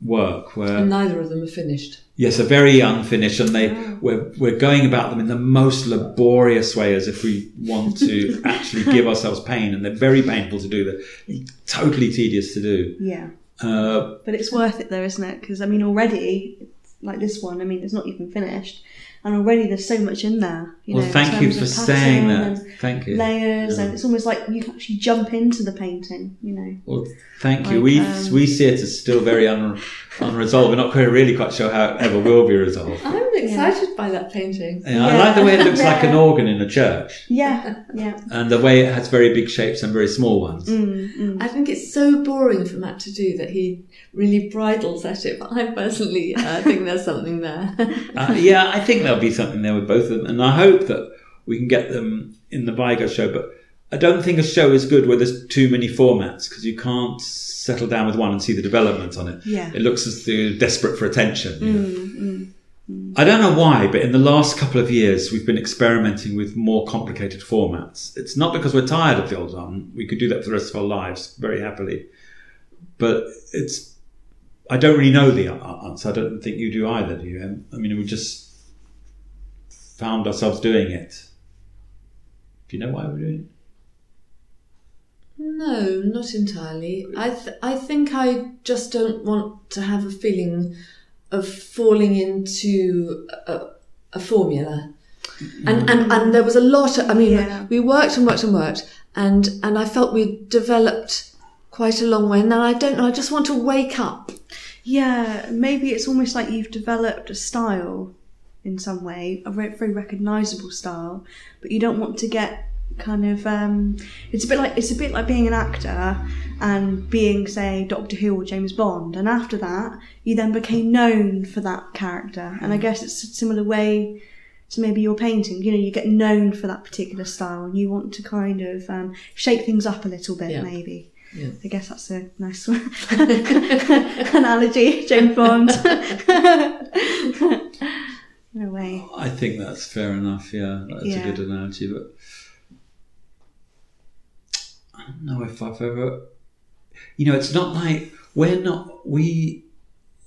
work where And neither of them are finished. Yes, are very unfinished, and they Wow. we're we're going about them in the most laborious way, as if we want to *laughs* actually give ourselves pain, and they're very painful to do. They're totally tedious to do. Yeah. Uh, But it's worth it though, isn't it? Because I mean, already, like this one, I mean, it's not even finished. And already there's so much in there. You well, know, thank you for saying that. and Thank you. Layers, Yeah. and it's almost like you can actually jump into the painting, you know. Well, thank you. Like, we um, we see it as still very un, unresolved. We're not quite, really quite sure how it ever will be resolved. I'm excited by that painting. Yeah, I like the way it looks like an organ in a church, *laughs* Yeah, yeah. and the way it has very big shapes and very small ones. Mm, mm. I think it's so boring for Matt to do that he really bridles at it. But I personally uh, think there's something there. *laughs* Uh, yeah, I think there'll be something there with both of them, and I hope that we can get them in the Vigo show. But I don't think a show is good where there's too many formats because you can't settle down with one and see the development on it. Yeah. It looks as though you're desperate for attention. you know. Mm, mm. I don't know why, but in the last couple of years, we've been experimenting with more complicated formats. It's not because we're tired of the old one. We could do that for the rest of our lives very happily. But it's, I don't really know the answer. I don't think you do either, do you? I mean, we just found ourselves doing it. Do you know why we're doing it? no, not entirely. I th- I think I just don't want to have a feeling of falling into a, a formula. And, and and there was a lot. Of, I mean, Yeah. we worked and worked and worked, and and I felt we developed quite a long way. And then I don't know. I just want to wake up. Yeah, maybe it's almost like you've developed a style in some way, a re- very recognisable style, but you don't want to get kind of. Um, it's a bit like it's a bit like being an actor and being, say, Doctor Who or James Bond, and after that, you then became known for that character. And I guess it's a similar way to maybe your painting. You know, you get known for that particular style, and you want to kind of um, shake things up a little bit, Yeah. maybe. Yeah. I guess that's a nice *laughs* analogy, James Bond. *laughs* In a way. I think that's fair enough. Yeah, that's Yeah. a good analogy. But I don't know if I've ever. You know, it's not like we're not. We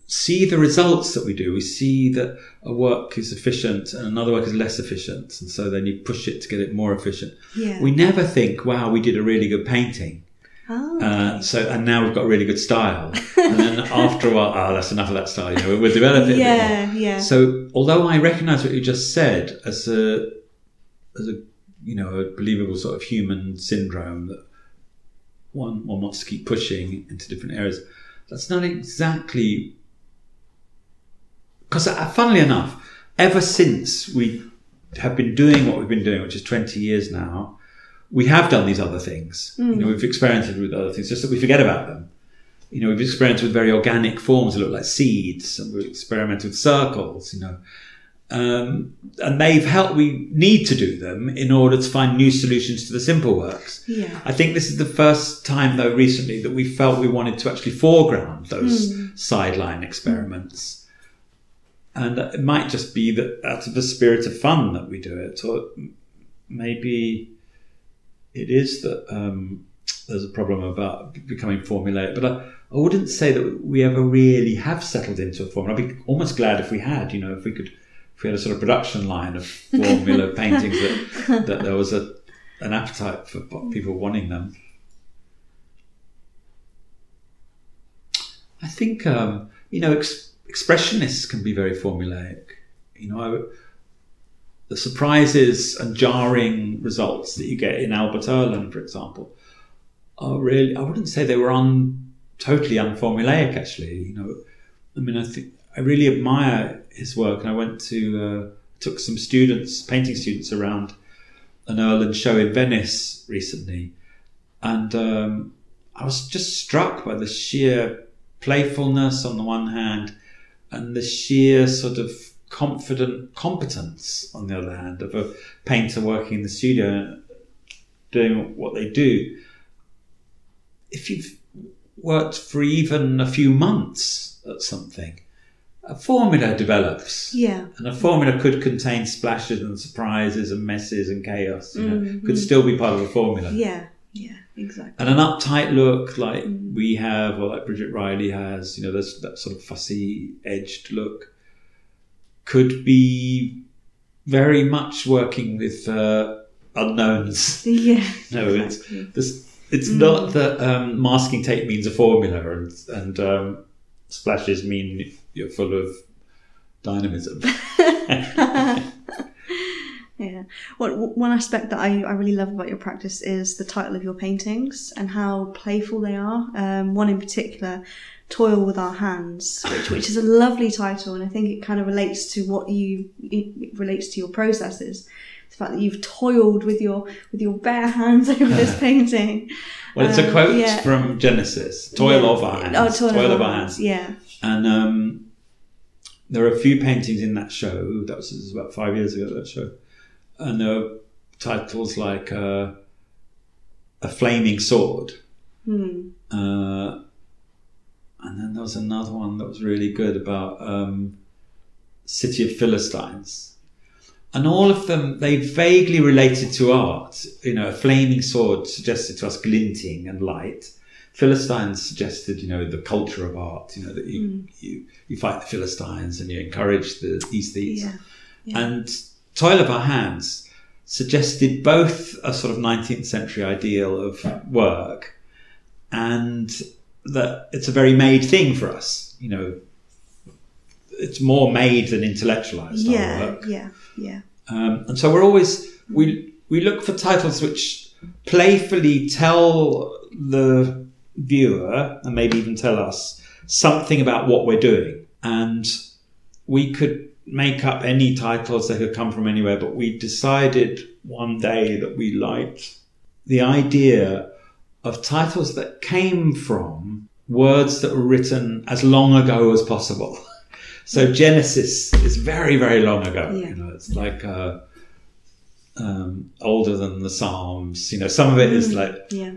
see the results that we do. We see that a work is efficient and another work is less efficient, and so then you push it to get it more efficient. Yeah. We never think, "Wow, we did a really good painting." Oh, Uh, so and now we've got really good style, and then *laughs* after a while, oh, that's enough of that style. You know, we'll develop it. a bit more. yeah, yeah. So, although I recognise what you just said as a as a you know a believable sort of human syndrome that one one wants to keep pushing into different areas, that's not exactly because, uh, funnily enough, ever since we have been doing what we've been doing, which is twenty years now, we have done these other things. You know, we've experimented with other things, just that we forget about them you know, we've experimented with very organic forms that look like seeds, and we've experimented with circles, you know. Um, and they've helped, we need to do them in order to find new solutions to the simple works. yeah. I think this is the first time, though, recently that we felt we wanted to actually foreground those sideline experiments. And it might just be that out of the spirit of fun that we do it, or maybe it is that um, there's a problem about becoming formulaic. But I, I wouldn't say that we ever really have settled into a formula. I'd be almost glad if we had, you know, if we could, if we had a sort of production line of *laughs* formula paintings that, that there was a, an appetite for people wanting them. I think, um, you know, ex- expressionists can be very formulaic. You know, I, the surprises and jarring results that you get in Albert Oehlen, for example, are really, I wouldn't say they were un, totally unformulaic, actually. You know, I mean, I think I really admire his work, and I went to, uh, took some students, painting students around an Oehlen show in Venice recently, and um, I was just struck by the sheer playfulness on the one hand, and the sheer sort of confident competence on the other hand of a painter working in the studio doing what they do. If you've worked for even a few months at something, a formula develops. Yeah. And a formula could contain splashes and surprises and messes and chaos. You know, Mhm. could still be part of a formula. Yeah. Yeah. exactly. And an uptight look like we have, or like Bridget Riley has, you know, there's that sort of fussy edged look, could be very much working with uh, unknowns. *laughs* Yeah. *laughs* No, it's exactly. this. It's not that um, masking tape means a formula and and um, splashes mean you're full of dynamism. *laughs* Yeah. One, one aspect that I, I really love about your practice is the title of your paintings and how playful they are. Um, one in particular, Toil with Our Hands, which, which is a lovely title, and I think it kind of relates to what you, it relates to your processes. The fact that you've toiled with your with your bare hands *laughs* over this painting. Well, it's a Um, quote yeah. from Genesis: "Toil Yeah. of our hands, Oh, toil, of our hands." Yeah. And um, there are a few paintings in that show. That was, was about five years ago. That show, and there are titles like uh, "A Flaming Sword," Hmm. uh, and then there was another one that was really good about um, "City of Philistines." And all of them, they vaguely related to art. You know, a flaming sword suggested to us glinting and light. Philistines suggested, you know, the culture of art. You know that you you, you fight the Philistines and you encourage the aesthetes. Yeah. Yeah. And Toil of Our Hands suggested both a sort of 19th century ideal of work and that it's a very made thing for us. You know, it's more made than intellectualized Yeah. work. Yeah. Yeah. Um, and so we're always we we look for titles which playfully tell the viewer and maybe even tell us something about what we're doing. And we could make up any titles that could come from anywhere, but we decided one day that we liked the idea of titles that came from words that were written as long ago as possible. *laughs* So Genesis is very, very long ago. Yeah. You know, it's like uh, um, older than the Psalms. You know, some of it is like Yeah.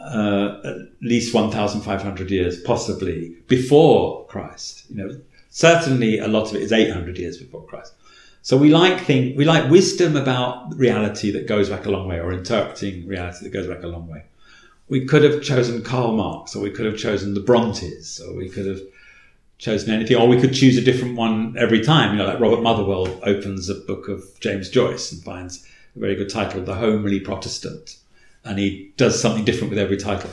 uh, at least 1,500 years, possibly before Christ. You know, certainly a lot of it is 800 years before Christ. So we like thing, we like wisdom about reality that goes back a long way, or interpreting reality that goes back a long way. We could have chosen Karl Marx, or we could have chosen the Brontes, or we could have chosen anything, or we could choose a different one every time. You know, like Robert Motherwell opens a book of James Joyce and finds a very good title, The Homely Protestant, and he does something different with every title.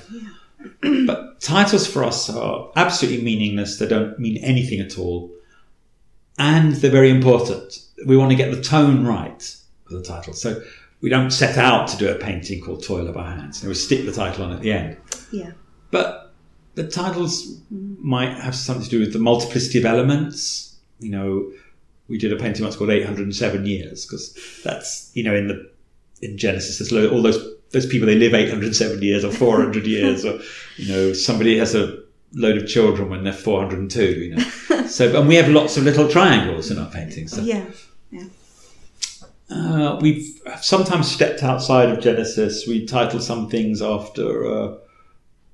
but titles for us are absolutely meaningless. They don't mean anything at all, and they're very important. We want to get the tone right for the title, so we don't set out to do a painting called Toil of Our Hands. Know, we stick the title on at the end. Yeah. But the titles might have something to do with the multiplicity of elements. You know, we did a painting once called 807 Years because that's, you know, in the in Genesis, there's lo- all those those people they live 807 years or 400 years, or you know, somebody has a load of children when they're 402. You know, *laughs* so and we have lots of little triangles in our paintings. So Yeah. Uh, we've sometimes stepped outside of Genesis. We title some things after uh,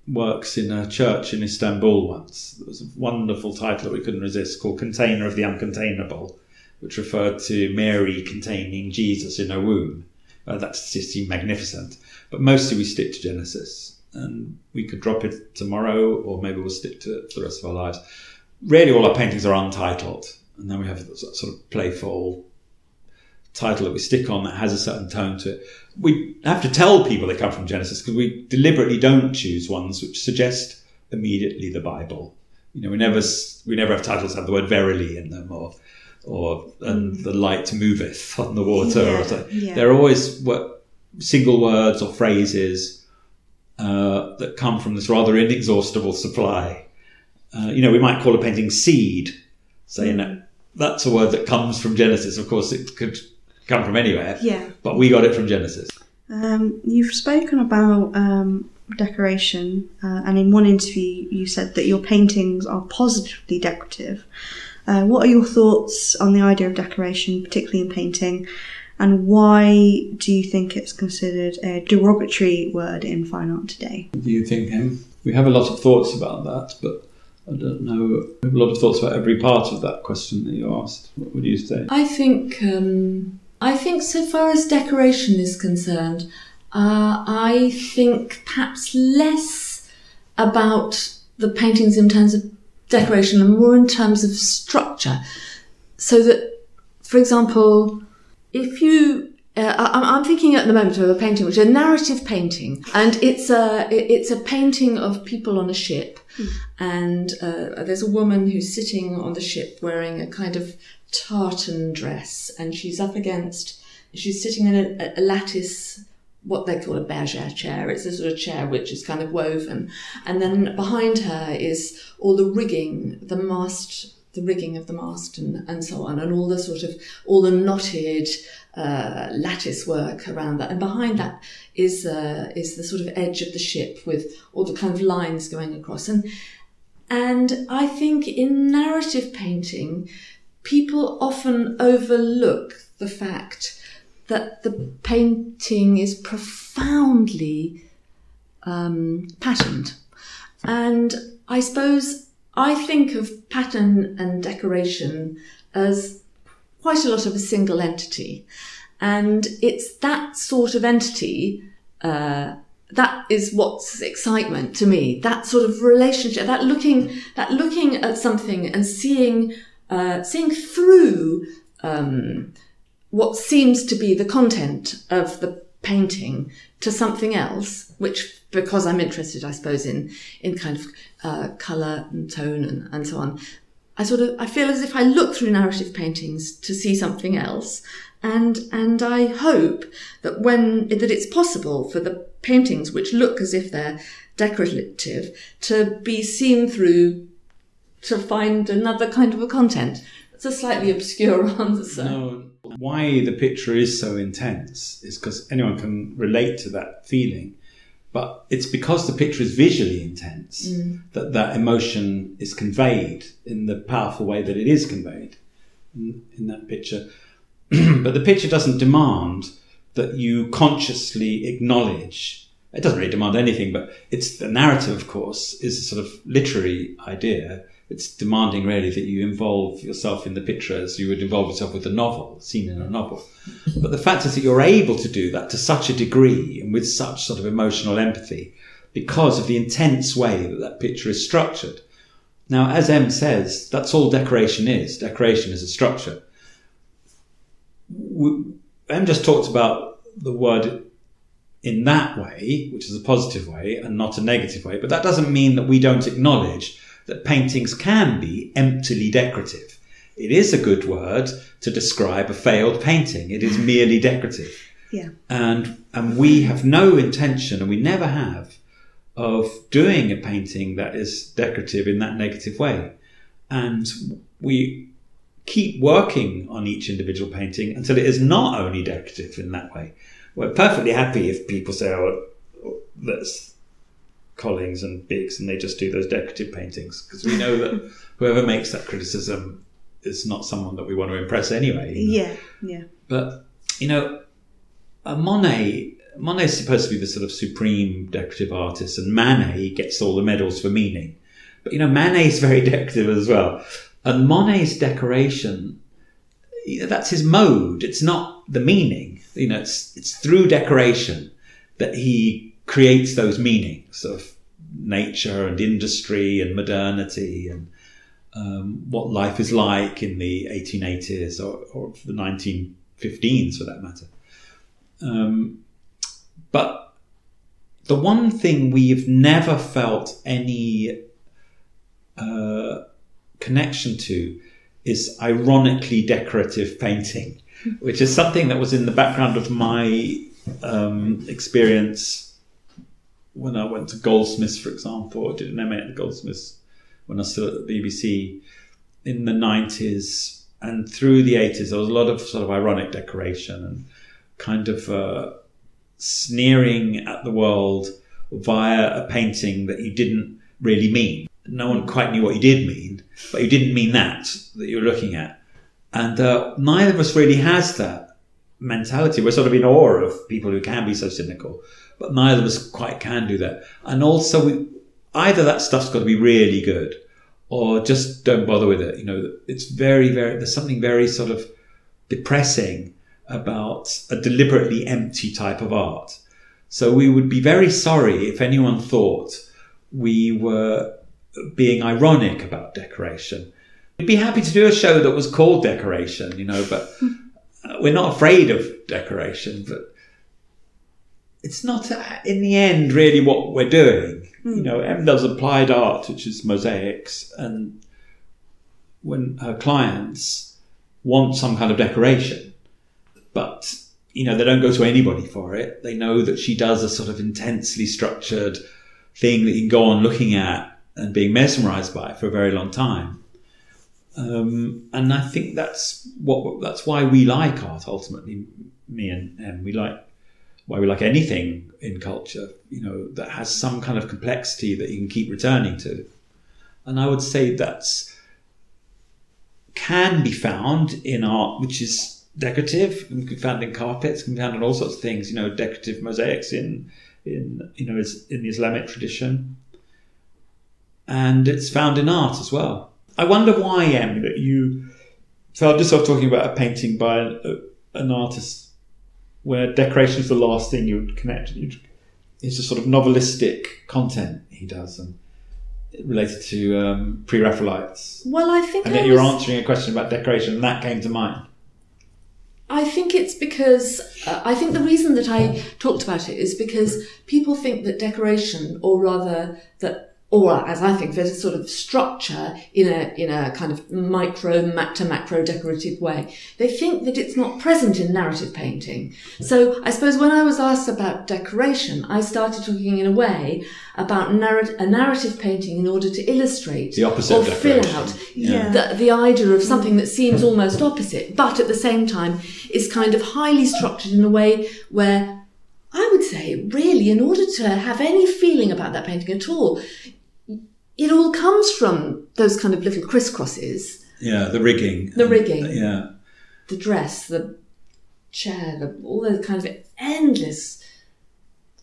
works in a church in Istanbul once. There was a wonderful title that we couldn't resist called Container of the Uncontainable, which referred to Mary containing Jesus in her womb. Uh, that just magnificent. But mostly we stick to Genesis. And we could drop it tomorrow, or maybe we'll stick to it for the rest of our lives. Really, all our paintings are untitled. And then we have sort of playful title that we stick on that has a certain tone to it. We have to tell people they come from Genesis because we deliberately don't choose ones which suggest immediately the Bible. You know, we never we never have titles that have the word verily in them or or and the light moveth *laughs* on the water. Yeah, yeah. They're always wo- single words or phrases uh, that come from this rather inexhaustible supply. Uh, you know, we might call a painting seed, saying that that's a word that comes from Genesis. Of course, it could come from anywhere, Yeah. but we got it from Genesis. Um, you've spoken about um, decoration, uh, and in one interview, you said that your paintings are positively decorative. Uh, what are your thoughts on the idea of decoration, particularly in painting, and why do you think it's considered a derogatory word in fine art today? Do you think, Em? We have a lot of thoughts about that, but I don't know. We have a lot of thoughts about every part of that question that you asked. What would you say? I think um, I think so far as decoration is concerned, Uh, I think perhaps less about the paintings in terms of decoration and more in terms of structure. So that, for example, if you uh, I'm thinking at the moment of a painting, which is a narrative painting, and it's a it's a painting of people on a ship, and uh, there's a woman who's sitting on the ship wearing a kind of tartan dress, and she's up against, she's sitting in a, a lattice, what they call a bergère chair. It's a sort of chair which is kind of woven, and then behind her is all the rigging, the mast the rigging of the mast and, and so on, and all the sort of all the knotted uh, lattice work around that. And behind that is uh, is the sort of edge of the ship with all the kind of lines going across. And and I think in narrative painting, people often overlook the fact that the painting is profoundly um, patterned. And I suppose I think of pattern and decoration as quite a lot of a single entity. And it's that sort of entity, uh, that is what's excitement to me. That sort of relationship, that looking, that looking at something and seeing, uh, seeing through, um, what seems to be the content of the painting to something else, which because I'm interested, I suppose, in in kind of uh, color and tone and, and so on. I sort of I feel as if I look through narrative paintings to see something else, and and I hope that when that it's possible for the paintings which look as if they're decorative to be seen through to find another kind of a content. It's a slightly obscure *laughs* answer. No, why the picture is so intense is because anyone can relate to that feeling. But it's because the picture is visually intense mm. that that emotion is conveyed in the powerful way that it is conveyed in, in that picture. *clears throat* but the picture doesn't demand that you consciously acknowledge. It doesn't really demand anything, but it's the narrative, of course, is a sort of literary idea. It's demanding really that you involve yourself in the picture as you would involve yourself with a novel, seen in a novel. But the fact is that you're able to do that to such a degree and with such sort of emotional empathy because of the intense way that that picture is structured. Now, as Em says, that's all decoration is. Decoration is a structure. Em just talked about the word in that way, which is a positive way and not a negative way, but that doesn't mean that we don't acknowledge that paintings can be emptily decorative. It is a good word to describe a failed painting. It is merely decorative. Yeah. And and we have no intention, and we never have, of doing a painting that is decorative in that negative way. And we keep working on each individual painting until it is not only decorative in that way. We're perfectly happy if people say, "Oh, that's Collings and Biggs," and they just do those decorative paintings because we know that whoever makes that criticism is not someone that we want to impress anyway. you know. Yeah, yeah. But you know, a Monet Monet is supposed to be the sort of supreme decorative artist, and Manet gets all the medals for meaning. But you know, Manet is very *laughs* decorative as well, and Monet's decoration. you know, That's his mode. It's not the meaning. You know, it's it's through decoration that he creates those meanings of nature and industry and modernity and um, what life is like in the 1880s or, or the 1915s for that matter. Um, but the one thing we've never felt any uh, connection to is ironically decorative painting, which is something that was in the background of my um, experience when I went to Goldsmiths, for example. I did an MA at the Goldsmiths when I was still at the BBC in the 90s and through the 80s. There was a lot of sort of ironic decoration and kind of uh, sneering at the world via a painting that you didn't really mean. No one quite knew what you did mean, but you didn't mean that that you were looking at. And uh, neither of us really has that mentality. We're sort of in awe of people who can be so cynical, but neither of us quite can do that. And also, we, either that stuff's got to be really good, or just don't bother with it. You know, it's very, very. There's something very sort of depressing about a deliberately empty type of art. So we would be very sorry if anyone thought we were being ironic about decoration. We'd be happy to do a show that was called Decoration, you know, but we're not afraid of decoration, but it's not uh, in the end really what we're doing. You know, Em does applied art, which is mosaics, and when her clients want some kind of decoration, but you know, they don't go to anybody for it. They know that she does a sort of intensely structured thing that you can go on looking at and being mesmerized by for a very long time. Um, and I think that's what that's why we like art ultimately. Me and Em, we like why we like anything in culture, you know, that has some kind of complexity that you can keep returning to. And I would say that's can be found in art, which is decorative. Can be found in carpets, can be found in all sorts of things. You know, decorative mosaics in in you know in the Islamic tradition, and it's found in art as well. I wonder why, Em, that you found yourself talking about a painting by an, an artist where decoration is the last thing you would connect. You'd, it's a sort of novelistic content he does, and related to um, pre-Raphaelites. Well, I think And I yet you're answering a question about decoration, and that came to mind. I think it's because uh, I think the reason that I talked about it is because people think that decoration, or rather that, or as I think, there's a sort of structure in a in a kind of micro to macro decorative way. They think that it's not present in narrative painting. So I suppose when I was asked about decoration, I started talking in a way about narrat- a narrative painting in order to illustrate The opposite or of fill out Yeah. the, the idea of something that seems almost opposite, but at the same time is kind of highly structured in a way where I would say, really, in order to have any feeling about that painting at all, it all comes from those kind of little crisscrosses Yeah, the rigging. The And- rigging. yeah. the dress, the chair, the, all those kinds of endless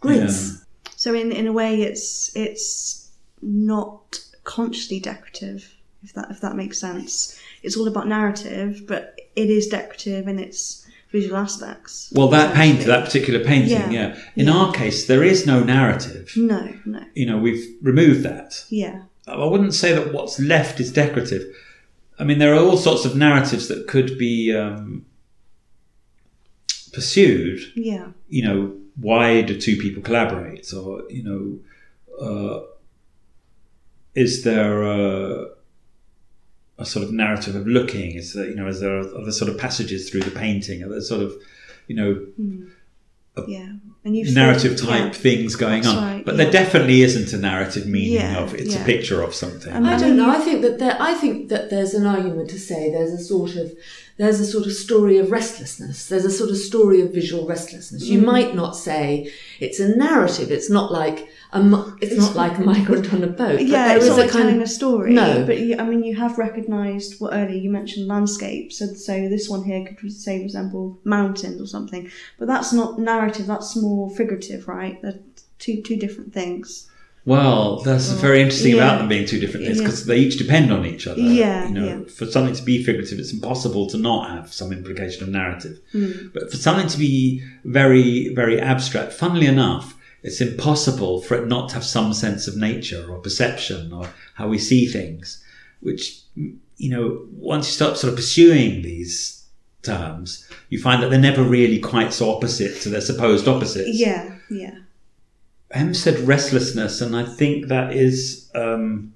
grids. So in in a way, it's it's not consciously decorative. If that if that makes sense, it's all about narrative, but it is decorative and its visual aspects. Well, that paint, that particular painting, Yeah. yeah. In Yeah. our case, there is no narrative. No, no, You know, we've removed that. yeah, I wouldn't say that what's left is decorative. I mean, there are all sorts of narratives that could be um, pursued. yeah, You know, why do two people collaborate? Or, you know, uh, is there a, a sort of narrative of looking? Is there, you know, is there other sort of passages through the painting? Are there sort of, you know, hmm. yeah. And you narrative type things going That's on? right, but yeah. there definitely isn't a narrative meaning Yeah, of it's yeah. a picture of something. And I I don't know. Um, I think that there, I think that there's an argument to say there's a sort of there's a sort of story of restlessness. There's a sort of story of visual restlessness. You Mm. might not say it's a narrative. It's not like a mi- it's, not like a migrant on a boat. but Yeah, it's not a like kind telling of a story. No. but you, I mean, you have recognised what earlier you mentioned landscapes, and so this one here could say resemble mountains or something. But that's not narrative. That's more figurative, right? They're two two different things. Well, that's very interesting yeah. about them being two different things Yeah. because they each depend on each other. Yeah, you know, yeah. for something to be figurative, it's impossible to not have some implication of narrative. Hmm. But for something to be very, very abstract, funnily enough, it's impossible for it not to have some sense of nature or perception or how we see things. Which, you know, once you start sort of pursuing these terms, you find that they're never really quite so opposite to their supposed opposites. Yeah, yeah, Em said restlessness, and I think that is um,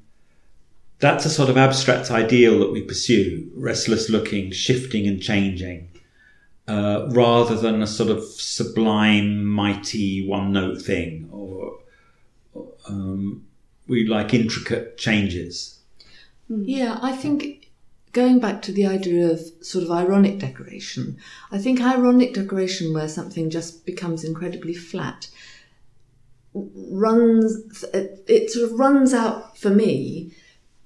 that's a sort of abstract ideal that we pursue: restless looking, shifting and changing, uh, rather than a sort of sublime, mighty, one-note thing. Or um, we like intricate changes. Yeah, I think going back to the idea of sort of ironic decoration, I think ironic decoration where something just becomes incredibly flat runs it, it sort of runs out for me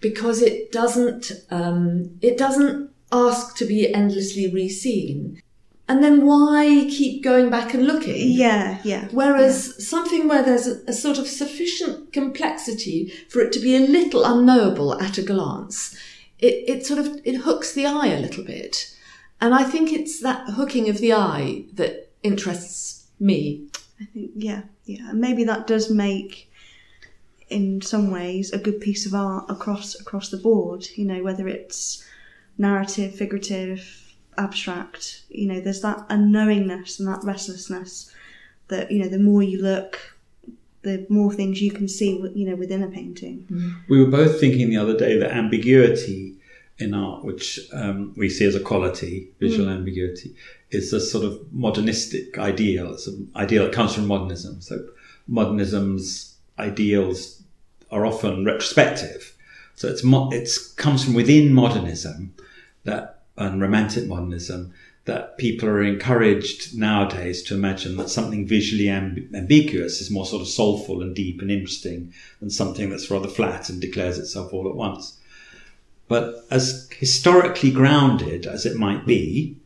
because it doesn't um, it doesn't ask to be endlessly reseen. And then why keep going back and looking? yeah, yeah. Whereas something where there's a, a sort of sufficient complexity for it to be a little unknowable at a glance, it, it sort of it hooks the eye a little bit. And I think it's that hooking of the eye that interests me. I think yeah, yeah. Maybe that does make in some ways a good piece of art across across the board, you know, whether it's narrative, figurative, abstract, you know, there's that unknowingness and that restlessness that, you know, the more you look, the more things you can see, you know, within a painting. We were both thinking the other day that ambiguity in art, which um, we see as a quality, visual ambiguity, is a sort of modernistic ideal. It's an ideal that comes from modernism. So modernism's ideals are often retrospective. So it's mo- it's comes from within modernism that and romantic modernism that people are encouraged nowadays to imagine that something visually amb- ambiguous is more sort of soulful and deep and interesting than something that's rather flat and declares itself all at once. But as historically grounded as it might be,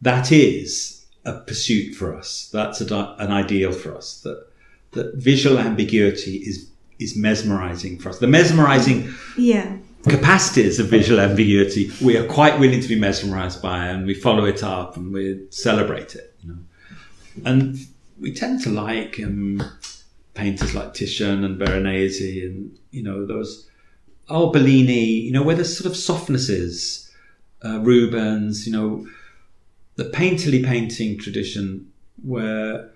that is a pursuit for us. That's a, an ideal for us. That that visual ambiguity is is mesmerizing for us. The mesmerizing Yeah. capacities of visual ambiguity we are quite willing to be mesmerized by, and we follow it up and we celebrate it. You know, and we tend to like um, painters like Titian and Veronese, and you know those. Oh, Bellini, you know, where there's sort of softnesses, uh, Rubens, you know, the painterly painting tradition where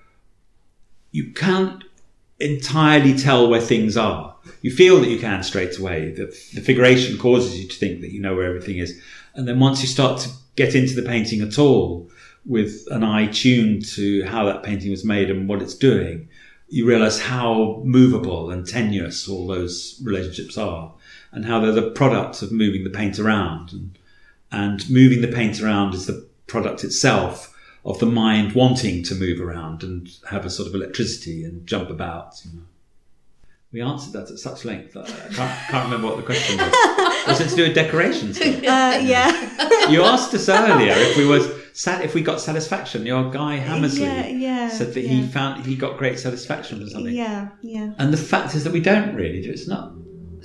you can't entirely tell where things are. You feel that you can straight away. The, the figuration causes you to think that you know where everything is. And then once you start to get into the painting at all with an eye tuned to how that painting was made and what it's doing, you realize how movable and tenuous all those relationships are and how they're the product of moving the paint around. And, and moving the paint around is the product itself of the mind wanting to move around and have a sort of electricity and jump about. You know. We answered that at such length that I can't, can't remember what the question was. *laughs* Was it to do with decorations? Uh, yeah. *laughs* You asked us earlier if we was sat if we got satisfaction. Your guy Hammersley Yeah, yeah, said that yeah. he found he got great satisfaction from something. yeah, yeah. And the fact is that we don't really do. It's not.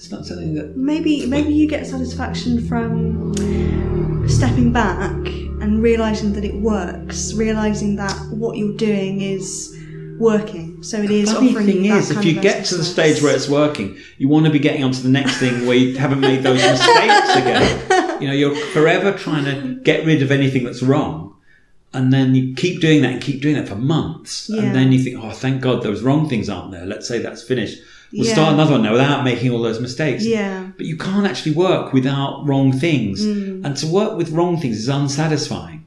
It's not something that. Maybe maybe you get satisfaction from stepping back and realizing that it works, realizing that what you're doing is working. So it is The funny thing is, if you get to the stage where it's working, you want to be getting onto the next thing where you haven't made those mistakes *laughs* again. You know, you're forever trying to get rid of anything that's wrong. And then you keep doing that and keep doing that for months. Yeah. And then you think, oh, thank God those wrong things aren't there. Let's say that's finished. We'll Yeah. start another one now without making all those mistakes. Yeah. But you can't actually work without wrong things. Mm. And to work with wrong things is unsatisfying.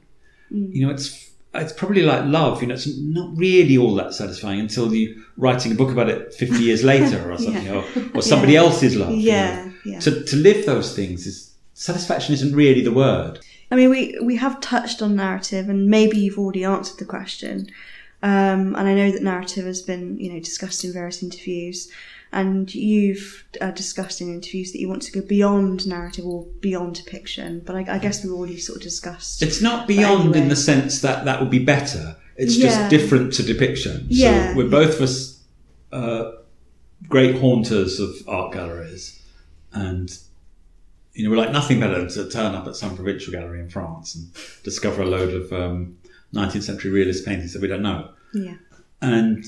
You know, it's it's probably like love. You know, it's not really all that satisfying until you writing a book about it fifty years *laughs* later or something, Yeah. or, or somebody Yeah. else's love. you Yeah, know. yeah. To to live those things is satisfaction isn't really the word. I mean, we we have touched on narrative, and maybe you've already answered the question. Um, and I know that narrative has been, you know, discussed in various interviews, and you've uh, discussed in interviews that you want to go beyond narrative or beyond depiction. But I, I guess we've already sort of discussed. It's not beyond anyway. in the sense that that would be better. It's Yeah. just different to depiction. Yeah. So we're both of us uh, great haunters of art galleries, and you know we're like nothing better than to turn up at some provincial gallery in France and discover a load of um, 19th century realist paintings that we don't know. yeah, And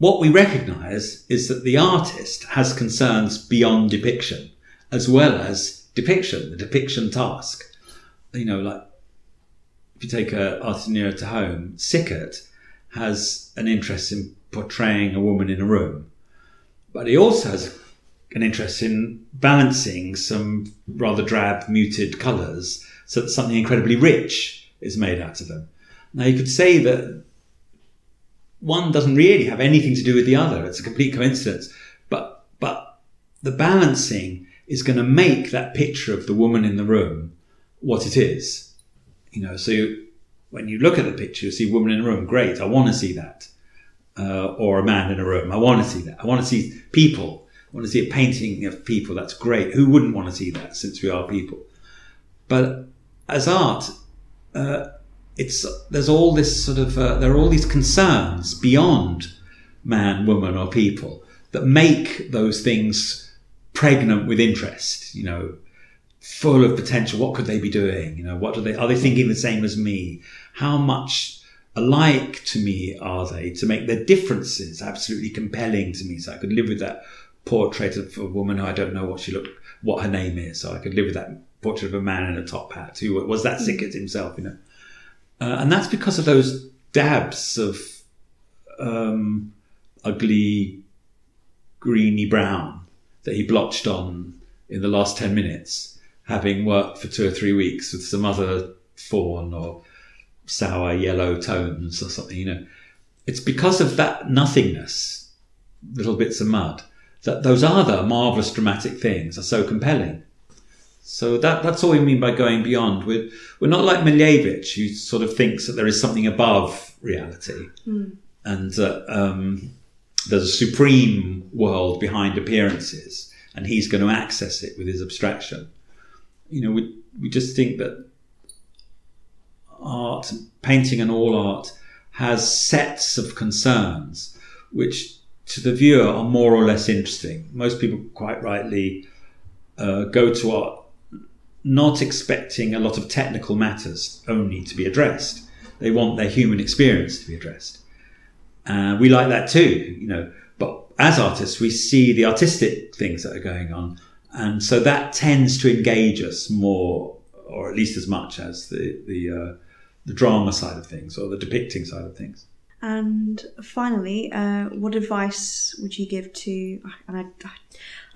what we recognise is that the artist has concerns beyond depiction, as well as depiction, the depiction task. You know, like if you take a artist nearer to home, Sickert has an interest in portraying a woman in a room, but he also has an interest in balancing some rather drab, muted colours so that something incredibly rich is made out of them. Now, you could say that one doesn't really have anything to do with the other. It's a complete coincidence. But but the balancing is going to make that picture of the woman in the room what it is. You know, so you, when you look at the picture, you see woman in a room. Great, I want to see that. Uh, or a man in a room. I want to see that. I want to see people. I want to see a painting of people. That's great. Who wouldn't want to see that since we are people? But as art, uh, it's there's all this sort of uh, there are all these concerns beyond man, woman, or people that make those things pregnant with interest. You know, full of potential. What could they be doing? You know, what do they are they thinking the same as me? How much alike to me are they to make their differences absolutely compelling to me. So I could live with that portrait of a woman who I don't know what she looked, what her name is. So I could live with that portrait of a man in a top hat who was that Sickert himself, you know. Uh, and that's because of those dabs of um, ugly, greeny brown that he blotched on in the last 10 minutes, having worked for two or three weeks with some other fawn or sour yellow tones or something, you know. It's because of that nothingness, little bits of mud, that those other marvelous dramatic things are so compelling. So that, that's all we mean by going beyond. We're, we're not like Malevich, who sort of thinks that there is something above reality Mm. and uh, um, there's a supreme world behind appearances, and he's going to access it with his abstraction. You know, we, we just think that art, painting and all art, has sets of concerns which to the viewer are more or less interesting. Most people, quite rightly, uh, go to art not expecting a lot of technical matters only to be addressed. They want their human experience to be addressed. Uh, we like that too, you know. But as artists, we see the artistic things that are going on, and so that tends to engage us more, or at least as much as the the, uh, the drama side of things or the depicting side of things. And finally, uh, what advice would you give to, and I, I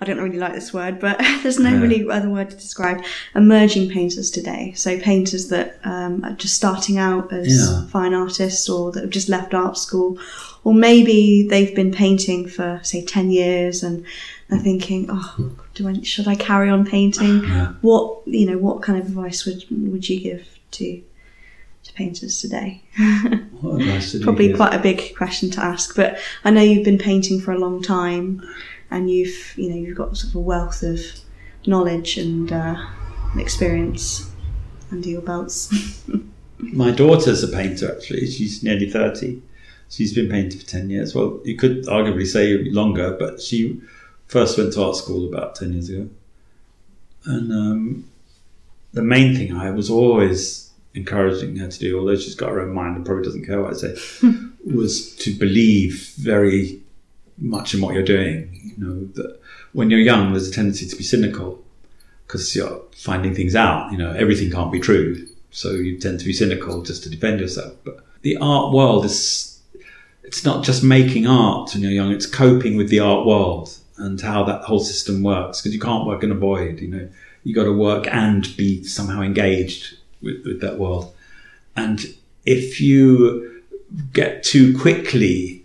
don't really like this word, but *laughs* there's no Yeah. really other word to describe emerging painters today. So painters that um, are just starting out as Yeah. fine artists or that have just left art school, or maybe they've been painting for say 10 years and they're thinking, oh, do I, should I carry on painting? Yeah. What, you know, what kind of advice would, would you give to, to painters today? *laughs* What advice Probably quite a big question to ask, but I know you've been painting for a long time, and you've you know you've got sort of a wealth of knowledge and uh, experience under your belts. *laughs* My daughter's a painter, actually. She's nearly 30. She's been painting for 10 years. Well, you could arguably say longer, but she first went to art school about 10 years ago. And um, the main thing I was always encouraging her to do, although she's got her own mind and probably doesn't care what I say, *laughs* was to believe very much in what you're doing. You know, that when you're young, there's a tendency to be cynical because you're finding things out. You know, everything can't be true. So you tend to be cynical just to defend yourself. But the art world is, it's not just making art when you're young, it's coping with the art world and how that whole system works because you can't work in a void, you know. You got to work and be somehow engaged with, with that world. And if you get too quickly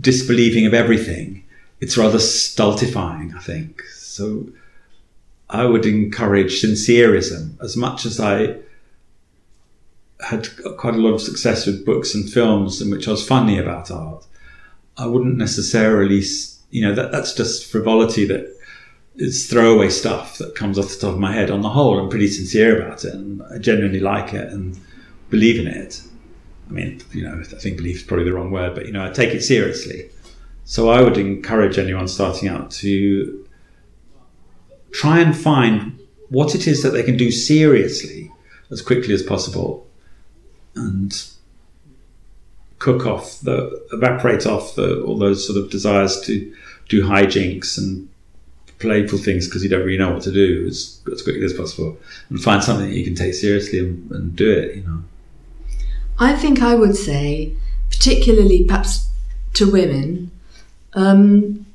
disbelieving of everything, it's rather stultifying, I think. So I would encourage sincerism as much as I had quite a lot of success with books and films in which I was funny about art. I wouldn't necessarily, you know, that that's just frivolity that is throwaway stuff that comes off the top of my head. On the whole, I'm pretty sincere about it and I genuinely like it and believe in it. I mean, you know, I think belief is probably the wrong word, but you know, I take it seriously. So I would encourage anyone starting out to try and find what it is that they can do seriously as quickly as possible and cook off the evaporate off the, all those sort of desires to do hijinks and playful things because you don't really know what to do as, as quickly as possible and find something that you can take seriously and, and do it you know I think I would say, particularly perhaps to women, um,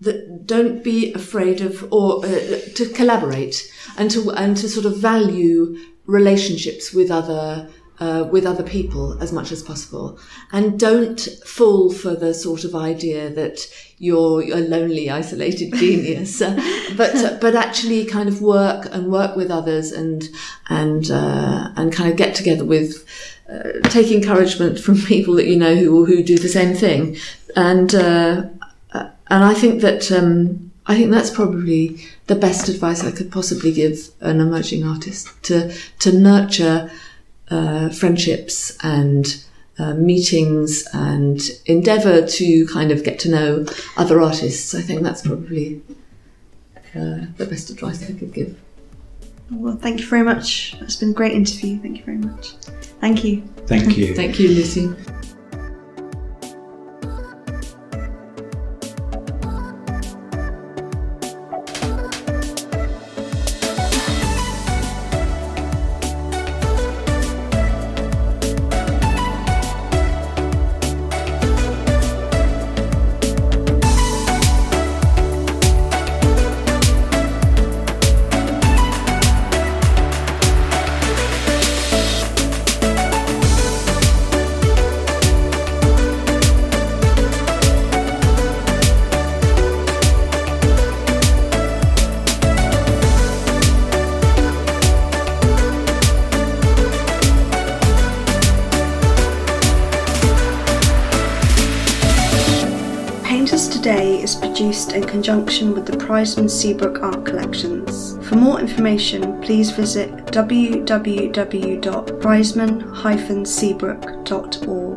that don't be afraid of or uh, to collaborate and to and to sort of value relationships with other uh, with other people as much as possible, and don't fall for the sort of idea that you're a lonely, isolated *laughs* genius, uh, but uh, but actually kind of work and work with others and and uh, and kind of get together with. Uh, take encouragement from *laughs* people that you know who who do the same thing, and and I think that um, I think that's probably the best advice I could possibly give an emerging artist to to nurture uh, friendships and uh, meetings and endeavor to kind of get to know other artists. I think that's probably uh, the best advice I could give. Well, thank you very much. It's been a great interview. Thank you very much. Thank you. Thank you. thank you, Lucy. Prizeman Seabrook art collections. For more information, please visit www.prizeman-seabrook.org.